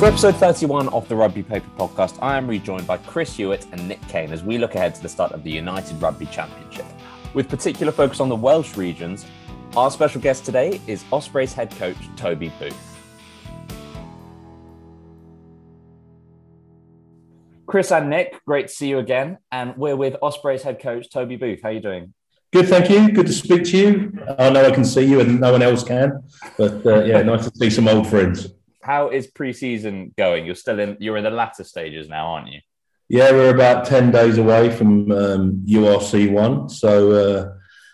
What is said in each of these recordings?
For episode 31 of the Rugby Paper podcast, I am rejoined by Chris Hewett and Nick Cain as we look ahead to the start of the United Rugby Championship. With particular focus on the Welsh regions, our special guest today is Ospreys head coach Toby Booth. Chris and Nick, great to see you again. And we're with Ospreys head coach Toby Booth. How are you doing? Good, thank you. Good to speak to you. I know I can see you and no one else can, but uh, yeah, nice to see some old friends. How is pre-season going? You're still in. You're in the latter stages now, aren't you? Yeah, we're about ten days away from um, URC one. So uh,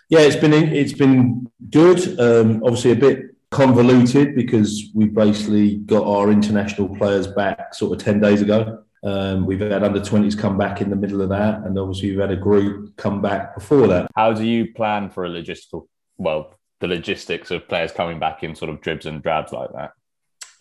yeah, it's been it's been good. Um, obviously, a bit convoluted because we basically got our international players back sort of ten days ago. Um, we've had under 20s come back in the middle of that, and obviously we've had a group come back before that. How do you plan for a logistical? Well, the logistics of players coming back in sort of dribs and drabs like that.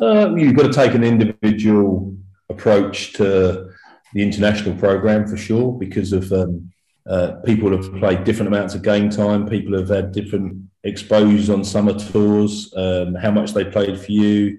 Uh, you've got to take an individual approach to the international program for sure because of um, uh, people have played different amounts of game time. People have had different exposures on summer tours. Um, how much they played for you,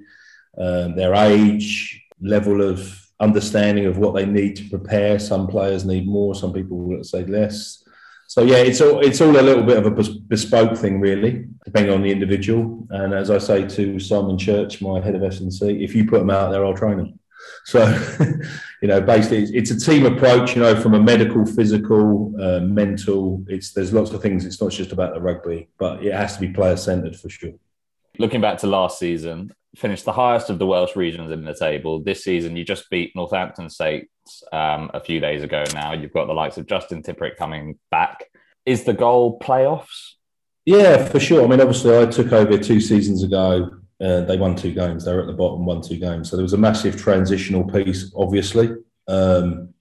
um, their age, level of understanding of what they need to prepare. Some players need more. Some people will say less. So yeah, it's all it's all a little bit of a bespoke thing, really, depending on the individual. And as I say to Simon Church, my head of S&C, if you put them out there, I'll train them. So, you know, basically, it's, a team approach. You know, from a medical, physical, uh, mental. It's there's lots of things. It's not just about the rugby, but it has to be player centered for sure. Looking back to last season, finished the highest of the Welsh regions in the table. This season, you just beat Northampton Saints um, a few days ago now. You've got the likes of Justin Tipuric coming back. Is the goal playoffs? Yeah, for sure. I mean, obviously, I took over two seasons ago. Uh, they won two games. They were at the bottom, won two games. So there was a massive transitional piece, obviously. Um,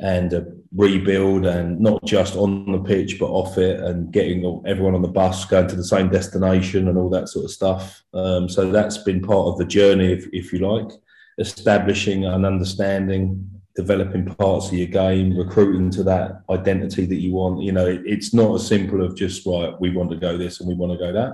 and a rebuild and not just on the pitch but off it and getting everyone on the bus going to the same destination and all that sort of stuff um, so that's been part of the journey if, if you like establishing and understanding developing parts of your game recruiting to that identity that you want you know it, it's not as simple of just right we want to go this and we want to go that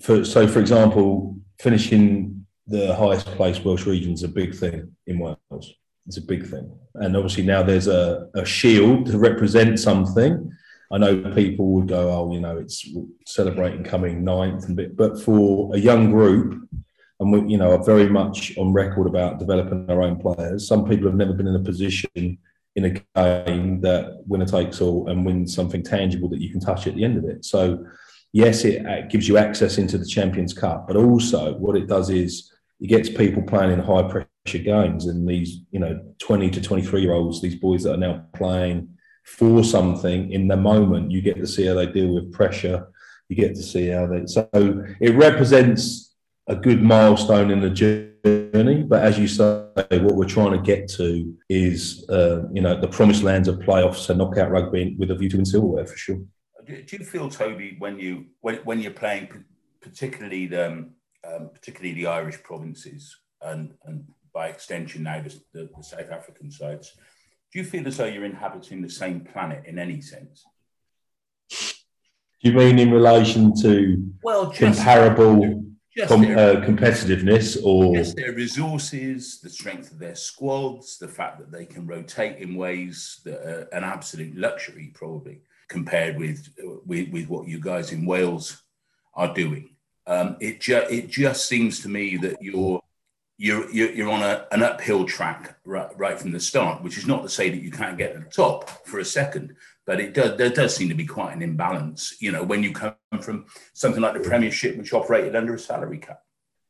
for, so for example finishing the highest place welsh region is a big thing in wales it's a big thing. And obviously now there's a, a shield to represent something. I know people would go, oh, you know, it's celebrating coming ninth and bit, but for a young group, and we, you know, are very much on record about developing our own players. Some people have never been in a position in a game that winner takes all and wins something tangible that you can touch at the end of it. So, yes, it uh, gives you access into the Champions Cup, but also what it does is it gets people playing in high pressure games and these you know 20 to 23 year olds these boys that are now playing for something in the moment you get to see how they deal with pressure you get to see how they so it represents a good milestone in the journey but as you say what we're trying to get to is uh, you know the promised lands of playoffs and knockout rugby with a view to win silverware for sure do you feel toby when you when, when you're playing particularly the um, um, particularly the irish provinces and and by extension now the, the, the, South African sides. Do you feel as though you're inhabiting the same planet in any sense? Do you mean in relation to well, just, comparable com- their, uh, competitiveness or just their resources, the strength of their squads, the fact that they can rotate in ways that are an absolute luxury, probably compared with with, with what you guys in Wales are doing. Um, it, ju- it just seems to me that you're you're, you're, you're on a, an uphill track right, right from the start, which is not to say that you can't get to the top for a second, but it does, there does seem to be quite an imbalance, you know, when you come from something like the Premiership, which operated under a salary cap.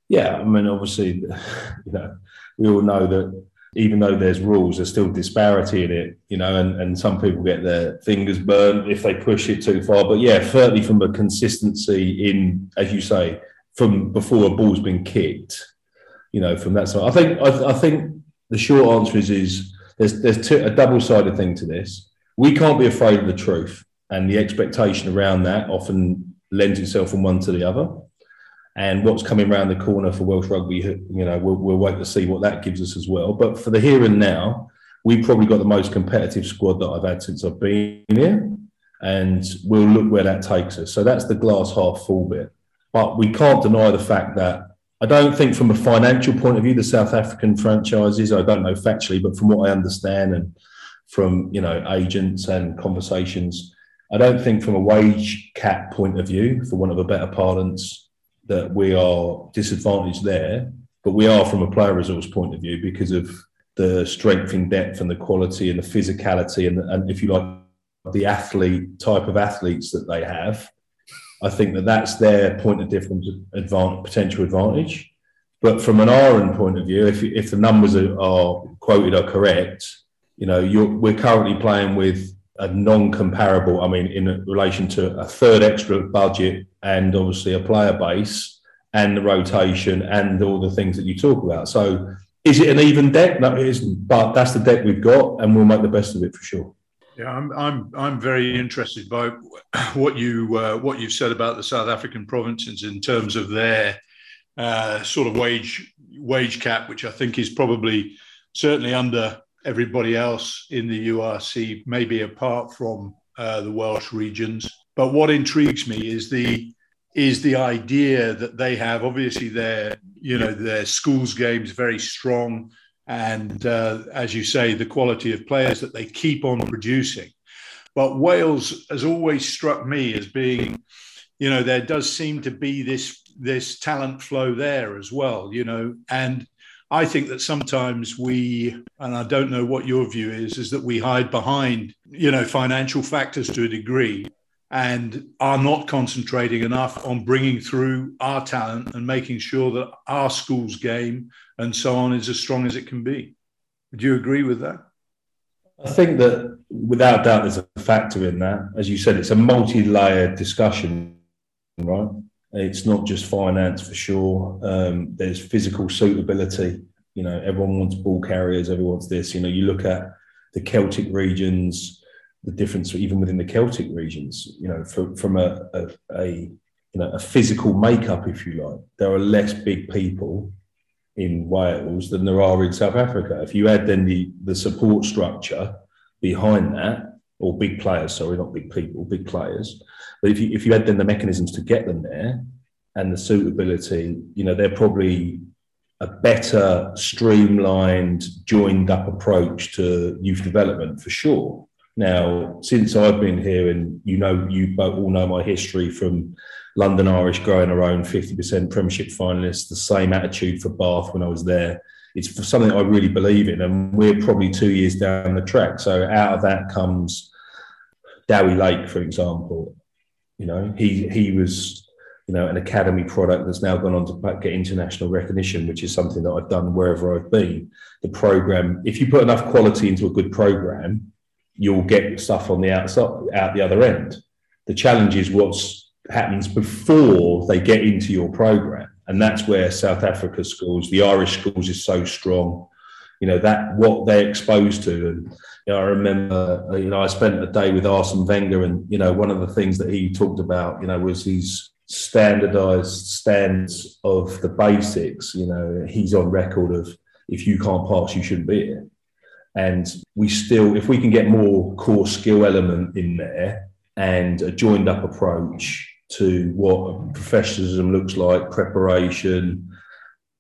Yeah, I mean, obviously, you know, we all know that even though there's rules, there's still disparity in it, you know, and, and some people get their fingers burned if they push it too far. But yeah, certainly from a consistency in, as you say, from before a ball's been kicked, you know, from that side. I think I, I think the short answer is is there's there's two, a double sided thing to this. We can't be afraid of the truth, and the expectation around that often lends itself from one to the other. And what's coming around the corner for Welsh rugby, you know, we'll, we'll wait to see what that gives us as well. But for the here and now, we've probably got the most competitive squad that I've had since I've been here, and we'll look where that takes us. So that's the glass half full bit. But we can't deny the fact that I don't think from a financial point of view, the South African franchises, I don't know factually, but from what I understand and from you know agents and conversations, I don't think from a wage cap point of view, for one of a better parlance, that we are disadvantaged there. But we are from a player resource point of view because of the strength in depth and the quality and the physicality and, and if you like, the athlete type of athletes that they have. I think that that's their point of difference, advantage, potential advantage. But from an RN point of view, if, if the numbers are, are quoted are correct, you know, we're currently playing with a non-comparable. I mean, in relation to a third extra budget and obviously a player base and the rotation and all the things that you talk about. So, is it an even deck? No, it isn't. But that's the deck we've got, and we'll make the best of it for sure. Yeah, I'm I'm I'm very interested by what you uh, what you've said about the South African provinces in terms of their uh, sort of wage wage cap, which I think is probably certainly under everybody else in the URC, maybe apart from uh, the Welsh regions. But what intrigues me is the is the idea that they have obviously their you know their schools games very strong and uh, as you say, the quality of players that they keep on producing. But Wales has always struck me as being, you know, there does seem to be this this talent flow there as well, you know, and I think that sometimes we, and I don't know what your view is, is that we hide behind, you know, financial factors to a degree and are not concentrating enough on bringing through our talent and making sure that our school's game and so on is as strong as it can be. Would you agree with that? I think that without doubt there's a factor in that. As you said, it's a multi layered discussion, right? It's not just finance for sure. Um, there's physical suitability. You know, everyone wants ball carriers, everyone wants this. You know, you look at the Celtic regions, the difference even within the Celtic regions. You know, from, from a, a, a you know a physical makeup, if you like, there are less big people in Wales than there are in South Africa. If you add then the the support structure behind that, or big players, sorry, not big people, big players. But if you if you add then the mechanisms to get them there and the suitability, you know, they're probably a better streamlined, joined up approach to youth development for sure. Now, since I've been here, and you know, you both all know my history from London Irish growing our own 50% Premiership finalists, the same attitude for Bath when I was there. It's something I really believe in, and we're probably two years down the track. So out of that comes Dewi Lake, for example. You know, he he was you know an academy product that's now gone on to get international recognition, which is something that I've done wherever I've been. The program, if you put enough quality into a good program, you'll get stuff on the outside, out the other end. The challenge is what happens before they get into your program, and that's where South Africa schools, the Irish schools, is so strong. You know that what they're exposed to, and you know, I remember, uh, you know, I spent a day with Arsene Wenger, and you know, one of the things that he talked about, you know, was his standardized stands of the basics. You know, he's on record of if you can't pass, you shouldn't be here. And we still, if we can get more core skill element in there and a joined up approach to what professionalism looks like, preparation,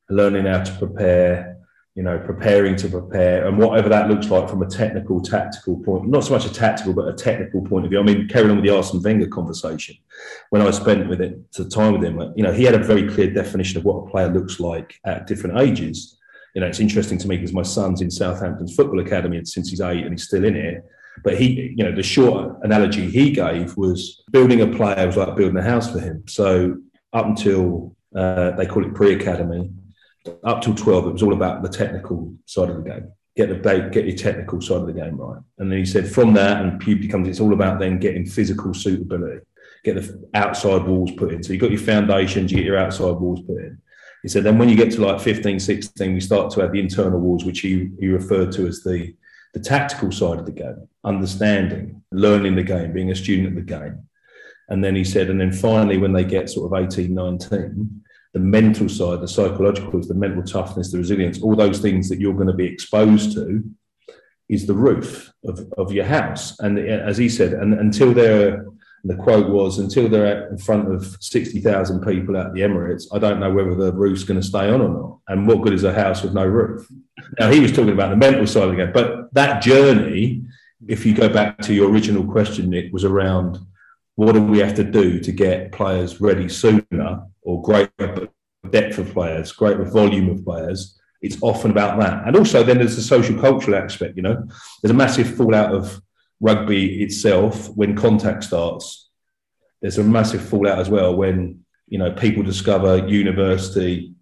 learning how to prepare, you know, preparing to prepare, and whatever that looks like from a technical, tactical point, not so much a tactical, but a technical point of view. I mean, carrying on with the Arsene Wenger conversation, when I spent with it the time with him, you know, he had a very clear definition of what a player looks like at different ages you know, it's interesting to me because my son's in Southampton's football academy since he's eight and he's still in it. But he, you know, the short analogy he gave was building a player was like building a house for him. So up until uh, they call it pre-academy, up till twelve, it was all about the technical side of the game. Get the get your technical side of the game right. And then he said from that and puberty comes, it's all about then getting physical suitability, get the outside walls put in. So you've got your foundations, you get your outside walls put in. He said, then when you get to like 15, 16, we start to have the internal walls, which he, he referred to as the, the tactical side of the game, understanding, learning the game, being a student of the game. And then he said, and then finally, when they get sort of 18, 19, the mental side, the psychological, the mental toughness, the resilience, all those things that you're going to be exposed to is the roof of, of your house. And uh, as he said, and until they're the quote was, until they're in front of 60,000 people at the Emirates, I don't know whether the roof's going to stay on or not. And what good is a house with no roof? Now, he was talking about the mental side again, but that journey, if you go back to your original question, Nick, was around what do we have to do to get players ready sooner or greater depth of players, greater volume of players? It's often about that. And also, then there's the social cultural aspect, you know, there's a massive fallout of rugby itself, when contact starts, there's a massive fallout as well when you know people discover university,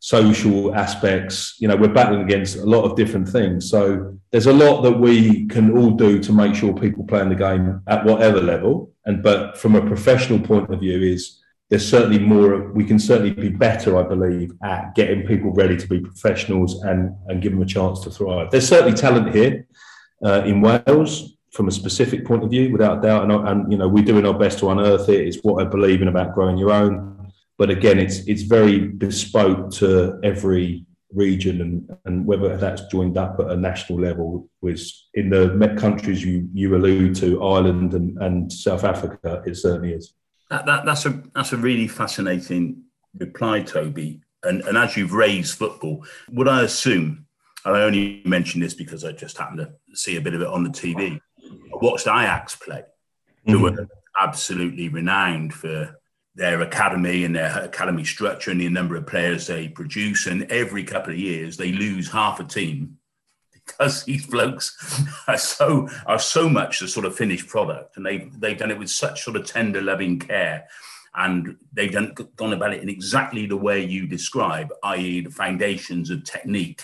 social aspects. You know, we're battling against a lot of different things. So there's a lot that we can all do to make sure people playing the game at whatever level. And but from a professional point of view, is there's certainly more we can certainly be better i believe at getting people ready to be professionals and and give them a chance to thrive there's certainly talent here uh, in wales from a specific point of view, without doubt. And, and you know, we're doing our best to unearth it. It's what I believe in about growing your own. But again, it's it's very bespoke to every region, and, and whether that's joined up at a national level was in the countries you you allude to, Ireland and, and South Africa, it certainly is. That, that, that's a that's a really fascinating reply, Toby. And and as you've raised football, would I assume? And I only mention this because I just happened to see a bit of it on the TV I watched Ajax play, who mm-hmm. were absolutely renowned for their academy and their academy structure and the number of players they produce. And every couple of years, they lose half a team because these blokes are so are so much the sort of finished product, and they they've done it with such sort of tender, loving care. And they've done, gone about it in exactly the way you describe, i.e., the foundations of technique,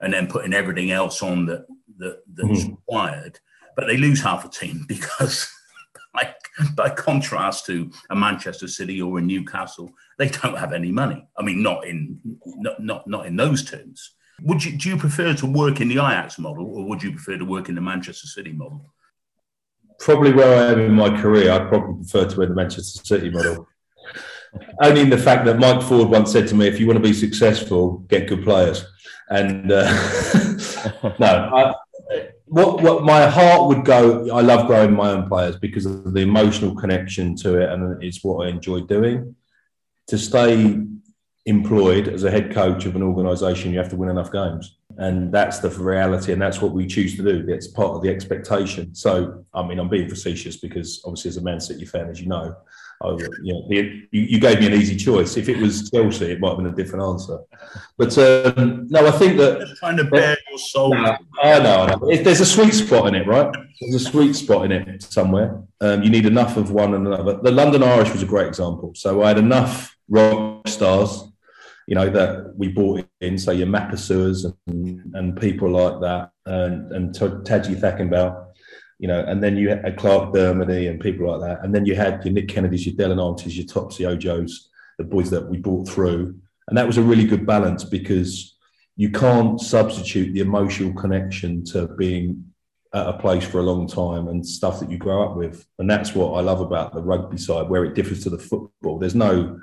and then putting everything else on that, that that's mm. required but they lose half a team because, like by contrast to a Manchester City or a Newcastle, they don't have any money. I mean, not in not not, not in those terms. Would you do you prefer to work in the Ajax model or would you prefer to work in the Manchester City model? Probably where I am in my career, I'd probably prefer to in the Manchester City model. Only in the fact that Mike Ford once said to me, "If you want to be successful, get good players." And uh, no, I, what what my heart would go. I love growing my own players because of the emotional connection to it, and it's what I enjoy doing. To stay employed as a head coach of an organisation, you have to win enough games, and that's the reality, and that's what we choose to do. That's part of the expectation. So, I mean, I'm being facetious because obviously, as a Man City fan, as you know, I, you, know, you, you, gave me an easy choice. If it was Chelsea, it might have been a different answer. But um, no, I think that Just trying to bear your soul. No, I know, I know. There's a sweet spot in it, right? There's a sweet spot in it somewhere. Um, you need enough of one and another. The London Irish was a great example. So I had enough rock stars, you know, that we brought in. So your Mapusuas and, and people like that, and and Taji Tagicakibau you know, and then you had Clarke Dermody and people like that. And then you had your Nick Kennedys, your Dele Allis, your Topsy Ojos, the boys that we brought through. And that was a really good balance because you can't substitute the emotional connection to being at a place for a long time and stuff that you grow up with. And that's what I love about the rugby side, where it differs to the football. There's no,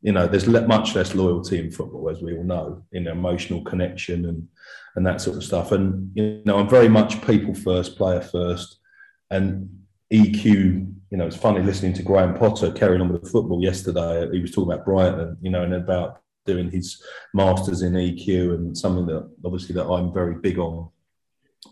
you know, there's much less loyalty in football, as we all know, in emotional connection and and that sort of stuff. And you know, I'm very much people first, player first and EQ, you know, it's funny listening to Graham Potter carrying on with the football yesterday. He was talking about Brighton, you know, and about doing his masters in EQ and something that obviously that I'm very big on.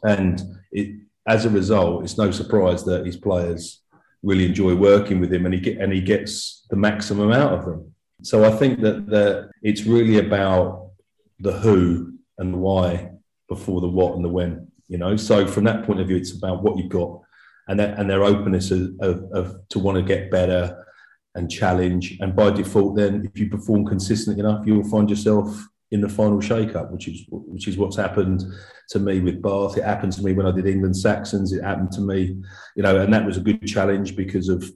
And it, as a result, it's no surprise that his players really enjoy working with him and he get and he gets the maximum out of them. So I think that the, it's really about the who and the why before the what and the when. You know, so from that point of view, it's about what you've got and their, and their openness of, of, of to want to get better and challenge. And by default, then if you perform consistently enough, you'll find yourself in the final shake-up, which is which is what's happened to me with Bath. It happened to me when I did England Saxons. It happened to me, you know, and that was a good challenge because of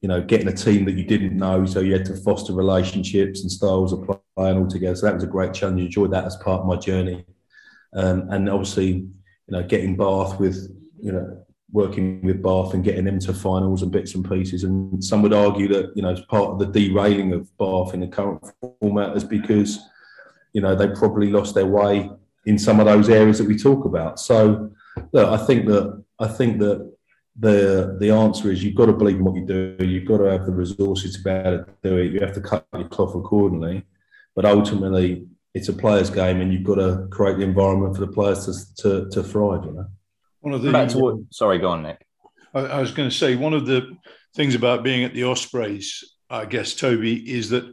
you know getting a team that you didn't know, so you had to foster relationships and styles of playing all together. So that was a great challenge. I enjoyed that as part of my journey, um, and obviously, you know, getting Bath with you know working with Bath and getting them to finals and bits and pieces. And some would argue that you know it's part of the derailing of Bath in the current format is because you know they probably lost their way in some of those areas that we talk about. So look, I think that I think that the the answer is you've got to believe in what you do. You've got to have the resources to be able to do it. You have to cut your cloth accordingly. But ultimately, it's a players' game, and you've got to create the environment for the players to to, to thrive. You know. One of the back to what, sorry, go on, Nick. I, I was going to say one of the things about being at the Ospreys, I guess, Toby, is that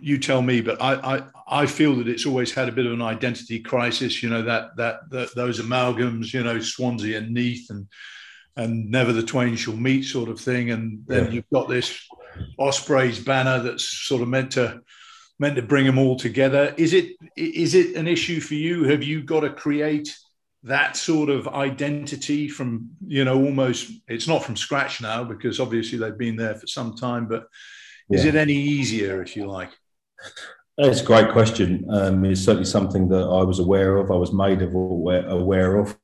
you tell me, but I, I, I feel that it's always had a bit of an identity crisis. You know that that, that those amalgams, you know, Swansea and Neath, and and never the twain shall meet, sort of thing. And then yeah. you've got this Ospreys banner that's sort of meant to meant to bring them all together. Is it is it an issue for you? Have you got to create that sort of identity from you know almost it's not from scratch now because obviously they've been there for some time, but yeah. is it any easier if you like? It's a great question. Um, it's certainly something that I was aware of. I was made of aware, aware of,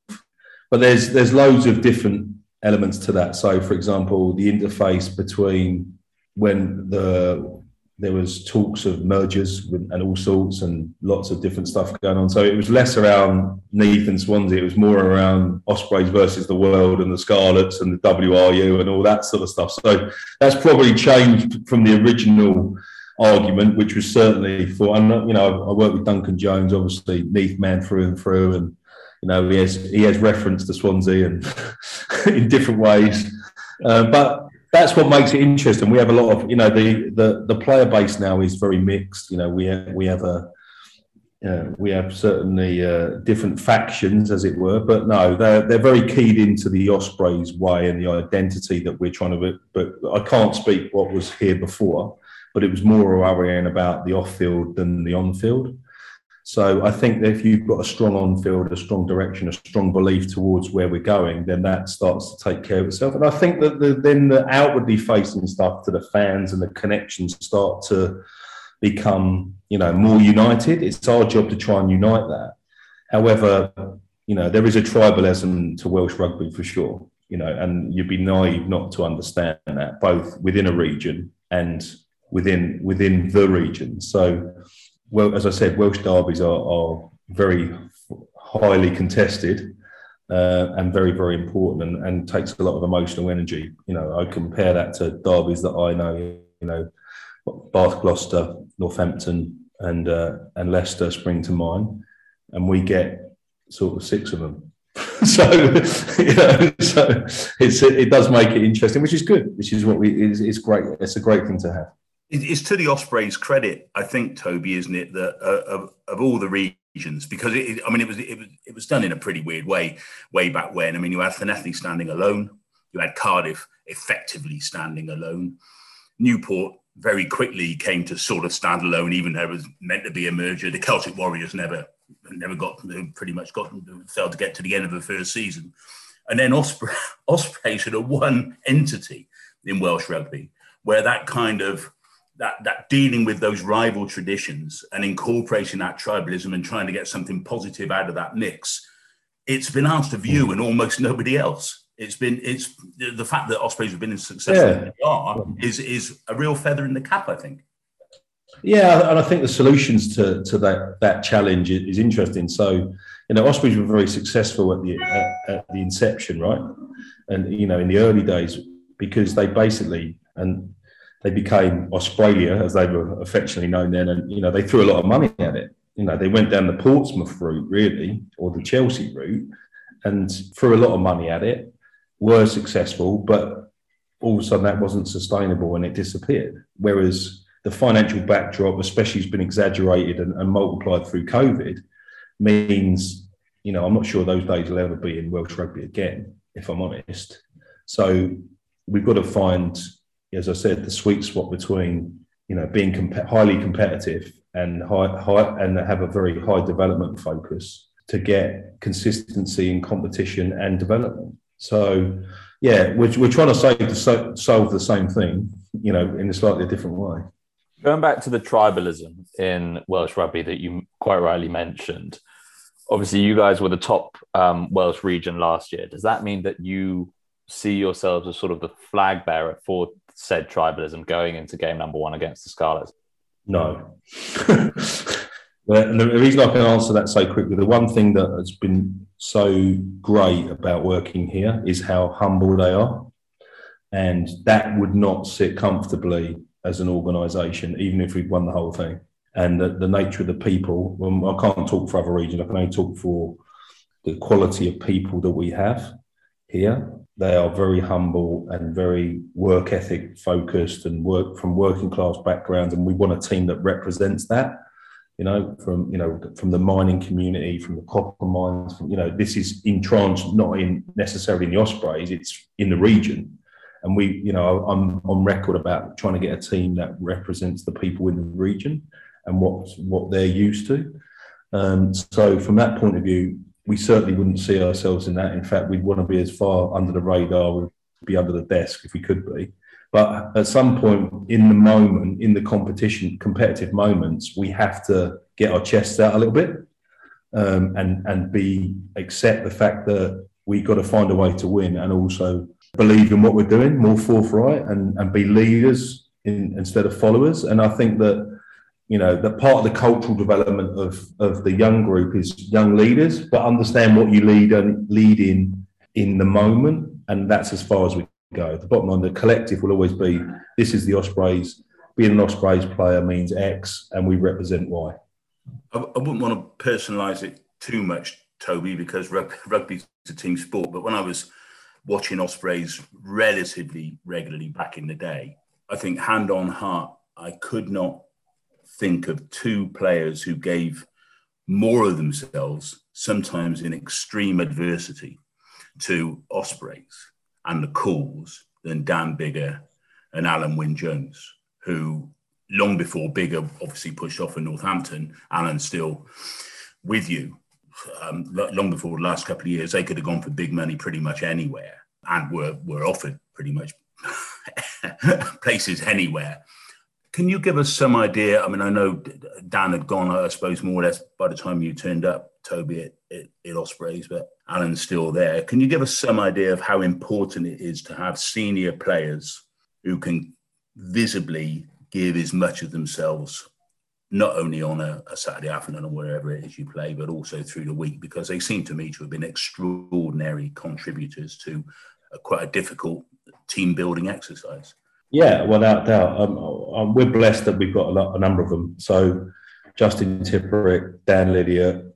but there's there's loads of different elements to that. So, for example, the interface between when the there was talks of mergers and all sorts and lots of different stuff going on. So it was less around Neath and Swansea. It was more around Ospreys versus the world and the Scarlets and the WRU and all that sort of stuff. So that's probably changed from the original argument, which was certainly for, and you know, I worked with Duncan Jones, obviously Neath man through and through, and you know, he has he has reference to Swansea and in different ways. Uh, but that's what makes it interesting. We have a lot of, you know, the the the player base now is very mixed. You know, we have, we have a uh, we have certainly uh, different factions, as it were, but no, they're they're very keyed into the Ospreys way and the identity that we're trying to. But I can't speak what was here before, but it was more worrying about the off field than the on field. So I think that if you've got a strong on field, a strong direction, a strong belief towards where we're going, then that starts to take care of itself. And I think that the, then the outwardly facing stuff to the fans and the connections start to become, you know, more united. It's our job to try and unite that. However, you know, there is a tribalism to Welsh rugby for sure, you know, and you'd be naive not to understand that both within a region and within within the region. So well, as I said, Welsh derbies are, are very highly contested uh, and very, very important and, and takes a lot of emotional energy. You know, I compare that to derbies that I know, you know, Bath, Gloucester, Northampton, and uh, and Leicester spring to mind, and we get sort of six of them. so, you know, so it's, it does make it interesting, which is good, which is what we is it's great. It's a great thing to have. It's to the Ospreys' credit, I think, Toby, isn't it, that uh, of, of all the regions, because it, I mean, it was it was it was done in a pretty weird way, way back when. I mean, you had Llanelli standing alone, you had Cardiff effectively standing alone, Newport very quickly came to sort of stand alone, even though it was meant to be a merger. The Celtic Warriors never never got pretty much got failed to get to the end of the first season, and then Osprey Ospreys had a one entity in Welsh rugby where that kind of that that dealing with those rival traditions and incorporating that tribalism and trying to get something positive out of that mix, it's been asked of you and almost nobody else. It's been it's the fact that Ospreys have been as successful yeah. as they are is is a real feather in the cap, I think. Yeah, and I think the solutions to, to that that challenge is interesting. So, you know, Ospreys were very successful at the at, at the inception, right? And you know, in the early days, because they basically and they became Ospreylia, as they were affectionately known then, and you know they threw a lot of money at it. You know they went down the Portsmouth route really, or the Chelsea route, and threw a lot of money at it. Were successful, but all of a sudden that wasn't sustainable and it disappeared. Whereas the financial backdrop, especially, has been exaggerated and, and multiplied through COVID, means you know I'm not sure those days will ever be in Welsh rugby again, if I'm honest. So we've got to find as I said, the sweet spot between you know being comp- highly competitive and high, high and have a very high development focus to get consistency in competition and development. So yeah, we're, we're trying to, say, to so, solve the same thing, you know, in a slightly different way. Going back to the tribalism in Welsh rugby that you quite rightly mentioned, obviously you guys were the top um, Welsh region last year. Does that mean that you see yourselves as sort of the flag bearer for said tribalism going into game number one against the Scarlets? No. The reason I can answer that so quickly, the one thing that has been so great about working here is how humble they are. And that would not sit comfortably as an organisation, even if we'd won the whole thing. And the, the nature of the people, well, I can't talk for other regions, I can only talk for the quality of people that we have here. They are very humble and very work ethic focused and work from working class backgrounds. And we want a team that represents that you know, from you know from the mining community, from the copper mines. From, you know, this is trans, not in necessarily in the Ospreys. It's in the region, and we, you know, I'm on record about trying to get a team that represents the people in the region and what what they're used to. Um, so from that point of view, we certainly wouldn't see ourselves in that. In fact, we'd want to be as far under the radar, we'd be under the desk if we could be. But at some point in the moment, in the competition, competitive moments, we have to get our chests out a little bit um, and and be accept the fact that we've got to find a way to win and also believe in what we're doing, more forthright, and and be leaders in, instead of followers. And I think that you know that part of the cultural development of of the young group is young leaders, but understand what you lead and lead in in the moment, and that's as far as we go. The bottom line, the collective will always be this is the Ospreys. Being an Ospreys player means X, and we represent Y. I, I wouldn't want to personalise it too much, Toby, because rugby is a team sport. But when I was watching Ospreys relatively regularly back in the day, I think hand on heart, I could not think of two players who gave more of themselves, sometimes in extreme adversity, to Ospreys and the calls than Dan Biggar and Alun Wyn Jones, who long before Biggar obviously pushed off in Northampton, Alun still with you. Um, long before the last couple of years, they could have gone for big money pretty much anywhere and were, were offered pretty much places anywhere. Can you give us some idea? I mean, I know Dan had gone, I suppose, more or less by the time you turned up, Toby, at, at, at Ospreys, but Alun's still there. Can you give us some idea of how important it is to have senior players who can visibly give as much of themselves, not only on a, a Saturday afternoon or wherever it is you play, but also through the week? Because they seem to me to have been extraordinary contributors to a, quite a difficult team building exercise. Yeah, without doubt. Um, um, we're blessed that we've got a, lot, a number of them. So Justin Tipuric, Dan Lydiate,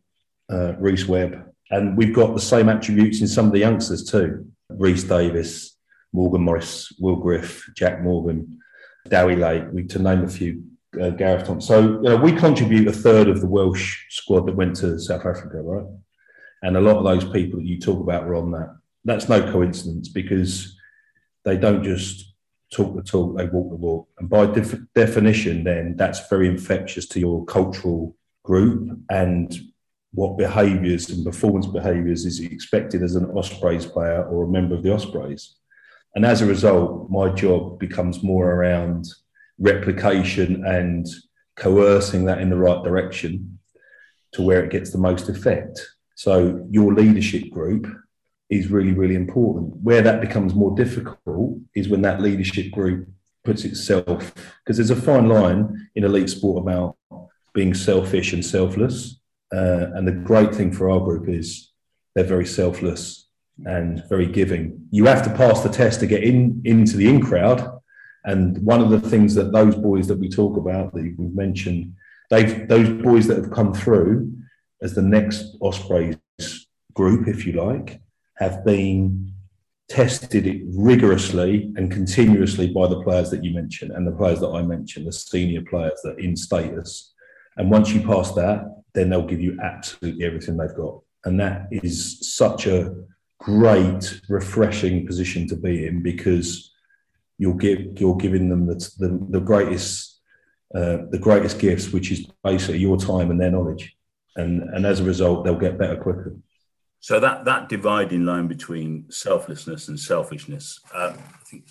uh, Rhys Webb, and we've got the same attributes in some of the youngsters too. Rhys Davies, Morgan Morris, Will Griff, Jack Morgan, Dewi Lake, we, to name a few, uh, Gareth Thompson. So you know, we contribute a third of the Welsh squad that went to South Africa, right? And a lot of those people that you talk about were on that. That's no coincidence because they don't just talk the talk, they walk the walk. And by def- definition, then that's very infectious to your cultural group and what behaviours and performance behaviours is expected as an Ospreys player or a member of the Ospreys. And as a result, my job becomes more around replication and coercing that in the right direction to where it gets the most effect. So your leadership group is really, really important. Where that becomes more difficult is when that leadership group puts itself, because there's a fine line in elite sport about being selfish and selfless. Uh, and the great thing for our group is they're very selfless and very giving. You have to pass the test to get in into the in crowd. And one of the things that those boys that we talk about that you've mentioned, they've those boys that have come through as the next Ospreys group, if you like, have been tested rigorously and continuously by the players that you mentioned and the players that I mentioned, the senior players that are in status. And once you pass that, then they'll give you absolutely everything they've got. And that is such a great, refreshing position to be in because you're give you're giving them the the, the greatest uh, the greatest gifts, which is basically your time and their knowledge, and and as a result, they'll get better quicker. So that that dividing line between selflessness and selfishness, um, I think,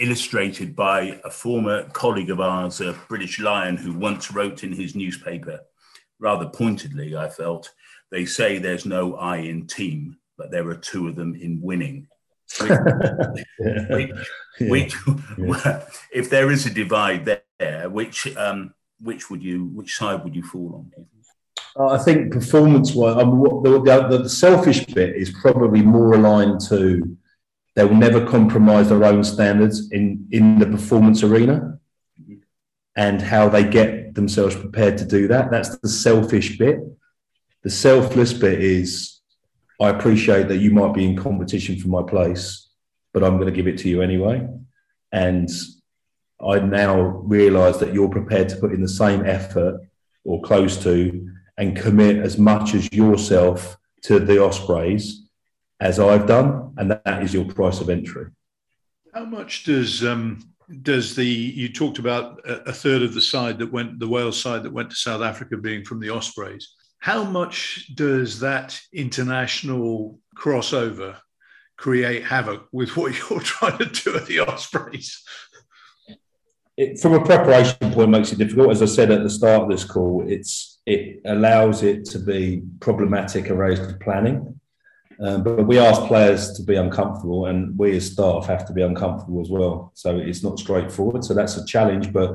illustrated by a former colleague of ours, a British Lion, who once wrote in his newspaper, rather pointedly, I felt, they say there's no I in team, but there are two of them in winning. which, yeah. which yeah. if there is a divide there, which um, which would you which side would you fall on? I think performance-wise, um, the, the, the selfish bit is probably more aligned to they will never compromise their own standards in in the performance arena and how they get themselves prepared to do that. That's the selfish bit. The selfless bit is I appreciate that you might be in competition for my place, but I'm going to give it to you anyway. And I now realize that you're prepared to put in the same effort or close to and commit as much as yourself to the Ospreys as I've done. And that is your price of entry. How much does um, does the you talked about a, third of the side that went the Wales side that went to South Africa being from the Ospreys? How much does that international crossover create havoc with what you're trying to do at the Ospreys? It, from a preparation point, makes it difficult. As I said at the start of this call, it's it allows it to be problematic around planning. Um, but we ask players to be uncomfortable, and we as staff have to be uncomfortable as well. So it's not straightforward. So that's a challenge, but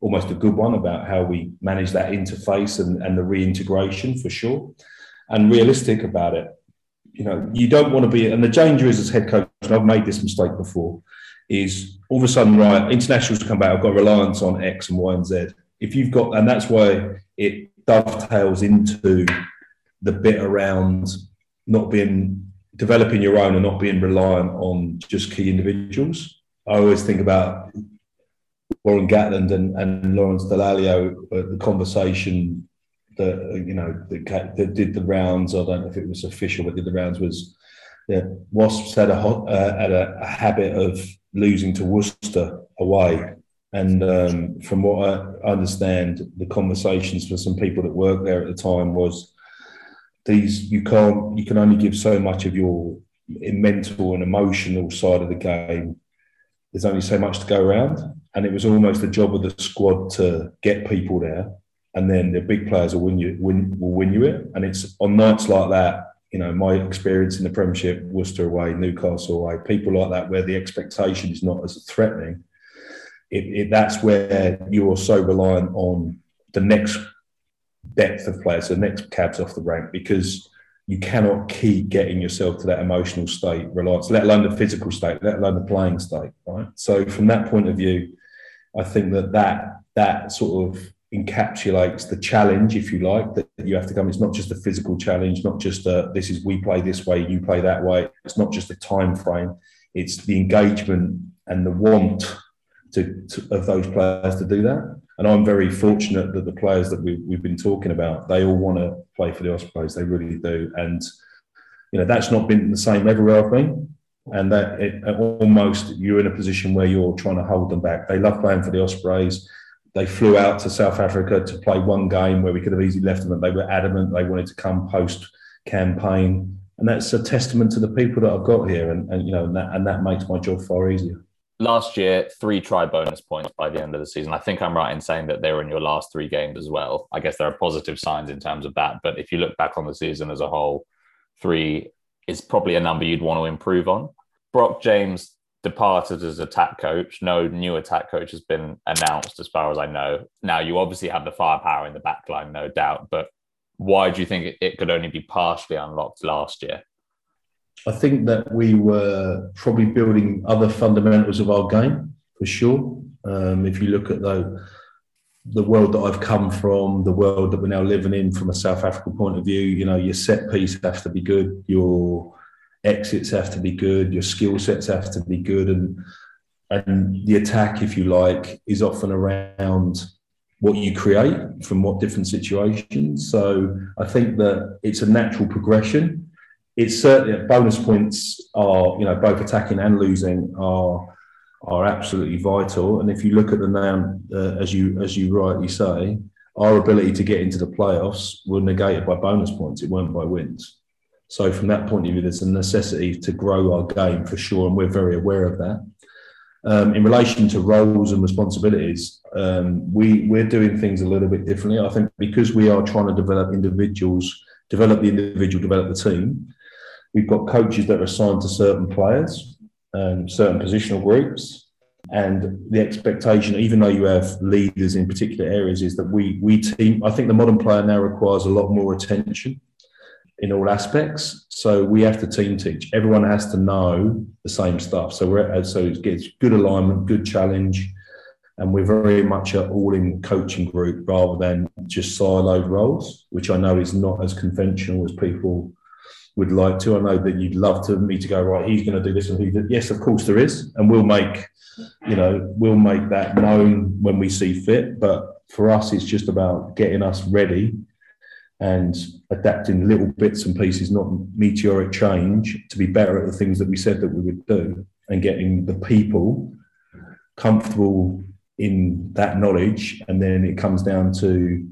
almost a good one about how we manage that interface and, and the reintegration for sure, and realistic about it. You know, you don't want to be, and the danger is as head coach, and I've made this mistake before, is all of a sudden, right, internationals come back, I've got reliance on X and Y and Z. If you've got, and that's why it dovetails into the bit around not being developing your own and not being reliant on just key individuals. I always think about Warren Gatland and, and Lawrence Dallaglio, uh, the conversation that uh, you know that, that, did the rounds. I don't know if it was official, but did the rounds was that Wasps had a uh, had a, a, habit of losing to Worcester away, and um, from what I understand, the conversations for some people that worked there at the time was these you can't you can only give so much of your mental and emotional side of the game. There's only so much to go around, and it was almost the job of the squad to get people there, and then the big players will win you win will win you it. And it's on nights like that. You know, my experience in the Premiership, Worcester away, Newcastle away, people like that, where the expectation is not as threatening. It, it, that's where you're so reliant on the next depth of players, the next cabs off the rank, because you cannot keep getting yourself to that emotional state, reliance, let alone the physical state, let alone the playing state. Right. So from that point of view, I think that that that sort of encapsulates the challenge, if you like, that you have to come. It's not just a physical challenge, not just a, this is we play this way, you play that way. It's not just a time frame. It's the engagement and the want to, to of those players to do that. And I'm very fortunate that the players that we, we've been talking about, they all want to play for the Ospreys. They really do. And, you know, that's not been the same everywhere I've been. And that it, almost you're in a position where you're trying to hold them back. They love playing for the Ospreys. They flew out to South Africa to play one game where we could have easily left them, and they were adamant they wanted to come post campaign. And that's a testament to the people that I've got here. And, and you know, and that, and that makes my job far easier last year, three try bonus points by the end of the season. I think I'm right in saying that they were in your last three games as well. I guess there are positive signs in terms of that. But if you look back on the season as a whole, three is probably a number you'd want to improve on. Brock James departed as attack coach. No new attack coach has been announced, as far as I know. Now, you obviously have the firepower in the back line, no doubt. But why do you think it could only be partially unlocked last year? I think that we were probably building other fundamentals of our game for sure. Um, if you look at the the world that I've come from, the world that we're now living in from a South African point of view, you know, your set piece has to be good, your exits have to be good, your skill sets have to be good, and and the attack, if you like, is often around what you create from what different situations. So I think that it's a natural progression it's certainly bonus points are you know both attacking and losing are are absolutely vital. And if you look at them now, uh, as you as you rightly say, our ability to get into the playoffs were negated by bonus points. It weren't by wins. So from that point of view, there's a necessity to grow our game for sure, and we're very aware of that. Um, in relation to roles and responsibilities, um, we we're doing things a little bit differently. I think because we are trying to develop individuals, develop the individual, develop the team. We've got coaches that are assigned to certain players and certain positional groups. And the expectation, even though you have leaders in particular areas, is that we we team. I think the modern player now requires a lot more attention in all aspects. So we have to team teach. Everyone has to know the same stuff. So we're uh, so it gets good alignment, good challenge, and we're very much an all-in coaching group rather than just siloed roles, which I know is not as conventional as people would like to. I know that you'd love to me to go right. He's going to do this and he. Yes, of course there is, and we'll make you know, we'll make that known when we see fit. But for us, it's just about getting us ready and adapting little bits and pieces, not meteoric change, to be better at the things that we said that we would do and getting the people comfortable in that knowledge. And then it comes down to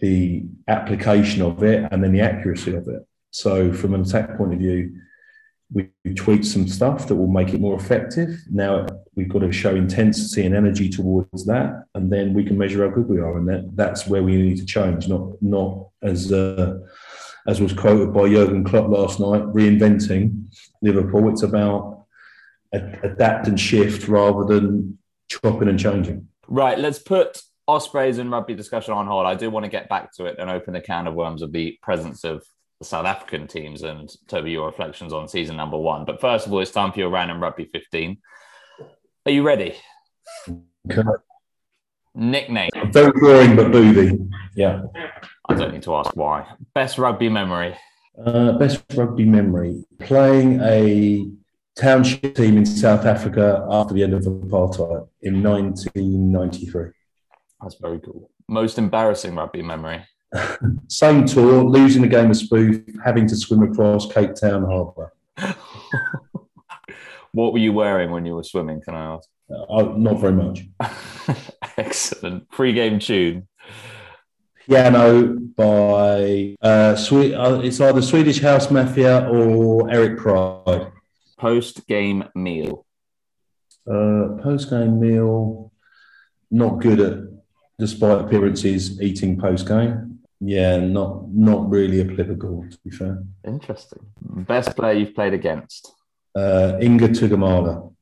the application of it and then the accuracy of it. So, from an attack point of view, we tweaked some stuff that will make it more effective. Now we've got to show intensity and energy towards that, and then we can measure how good we are. And that, that's where we need to change, not not as uh, as was quoted by Jurgen Klopp last night, reinventing Liverpool. It's about adapt and shift rather than chopping and changing. Right. Let's put Ospreys and rugby discussion on hold. I do want to get back to it and open the can of worms of the presence of the South African teams and Toby, your reflections on season number one. But first of all, it's time for your random rugby 15. Are you ready? Okay. Nickname. Very boring, but booby. Yeah. I don't need to ask why. Best rugby memory. Uh, best rugby memory. Playing a township team in South Africa after the end of apartheid in 1993. That's very cool. Most embarrassing rugby memory. Same tour, losing the game of spoof, having to swim across Cape Town Harbour. what were you wearing when you were swimming? Can I ask? Uh, not very much. Excellent. Pre-game tune. Piano by uh, sweet. Uh, it's either Swedish House Mafia or Eric Prydz. Post-game meal. Uh, post-game meal. Not good at, despite appearances, eating post-game. Yeah, not not really applicable to be fair. Interesting. Best player you've played against? Uh, Inga Tuigamala.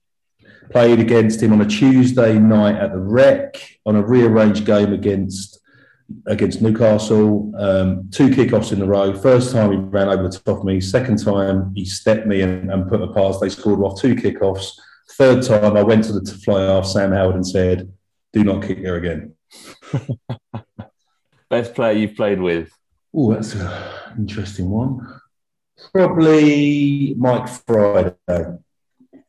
Played against him on a Tuesday night at the Rec on a rearranged game against against Newcastle. Um, two kickoffs in a row. First time he ran over the top of me. Second time he stepped me and, and put a pass. They scored off two kickoffs. Third time I went to the fly off Sam Howard and said, "Do not kick there again." Best player you've played with? Oh, that's an interesting one. Probably Mike Friday.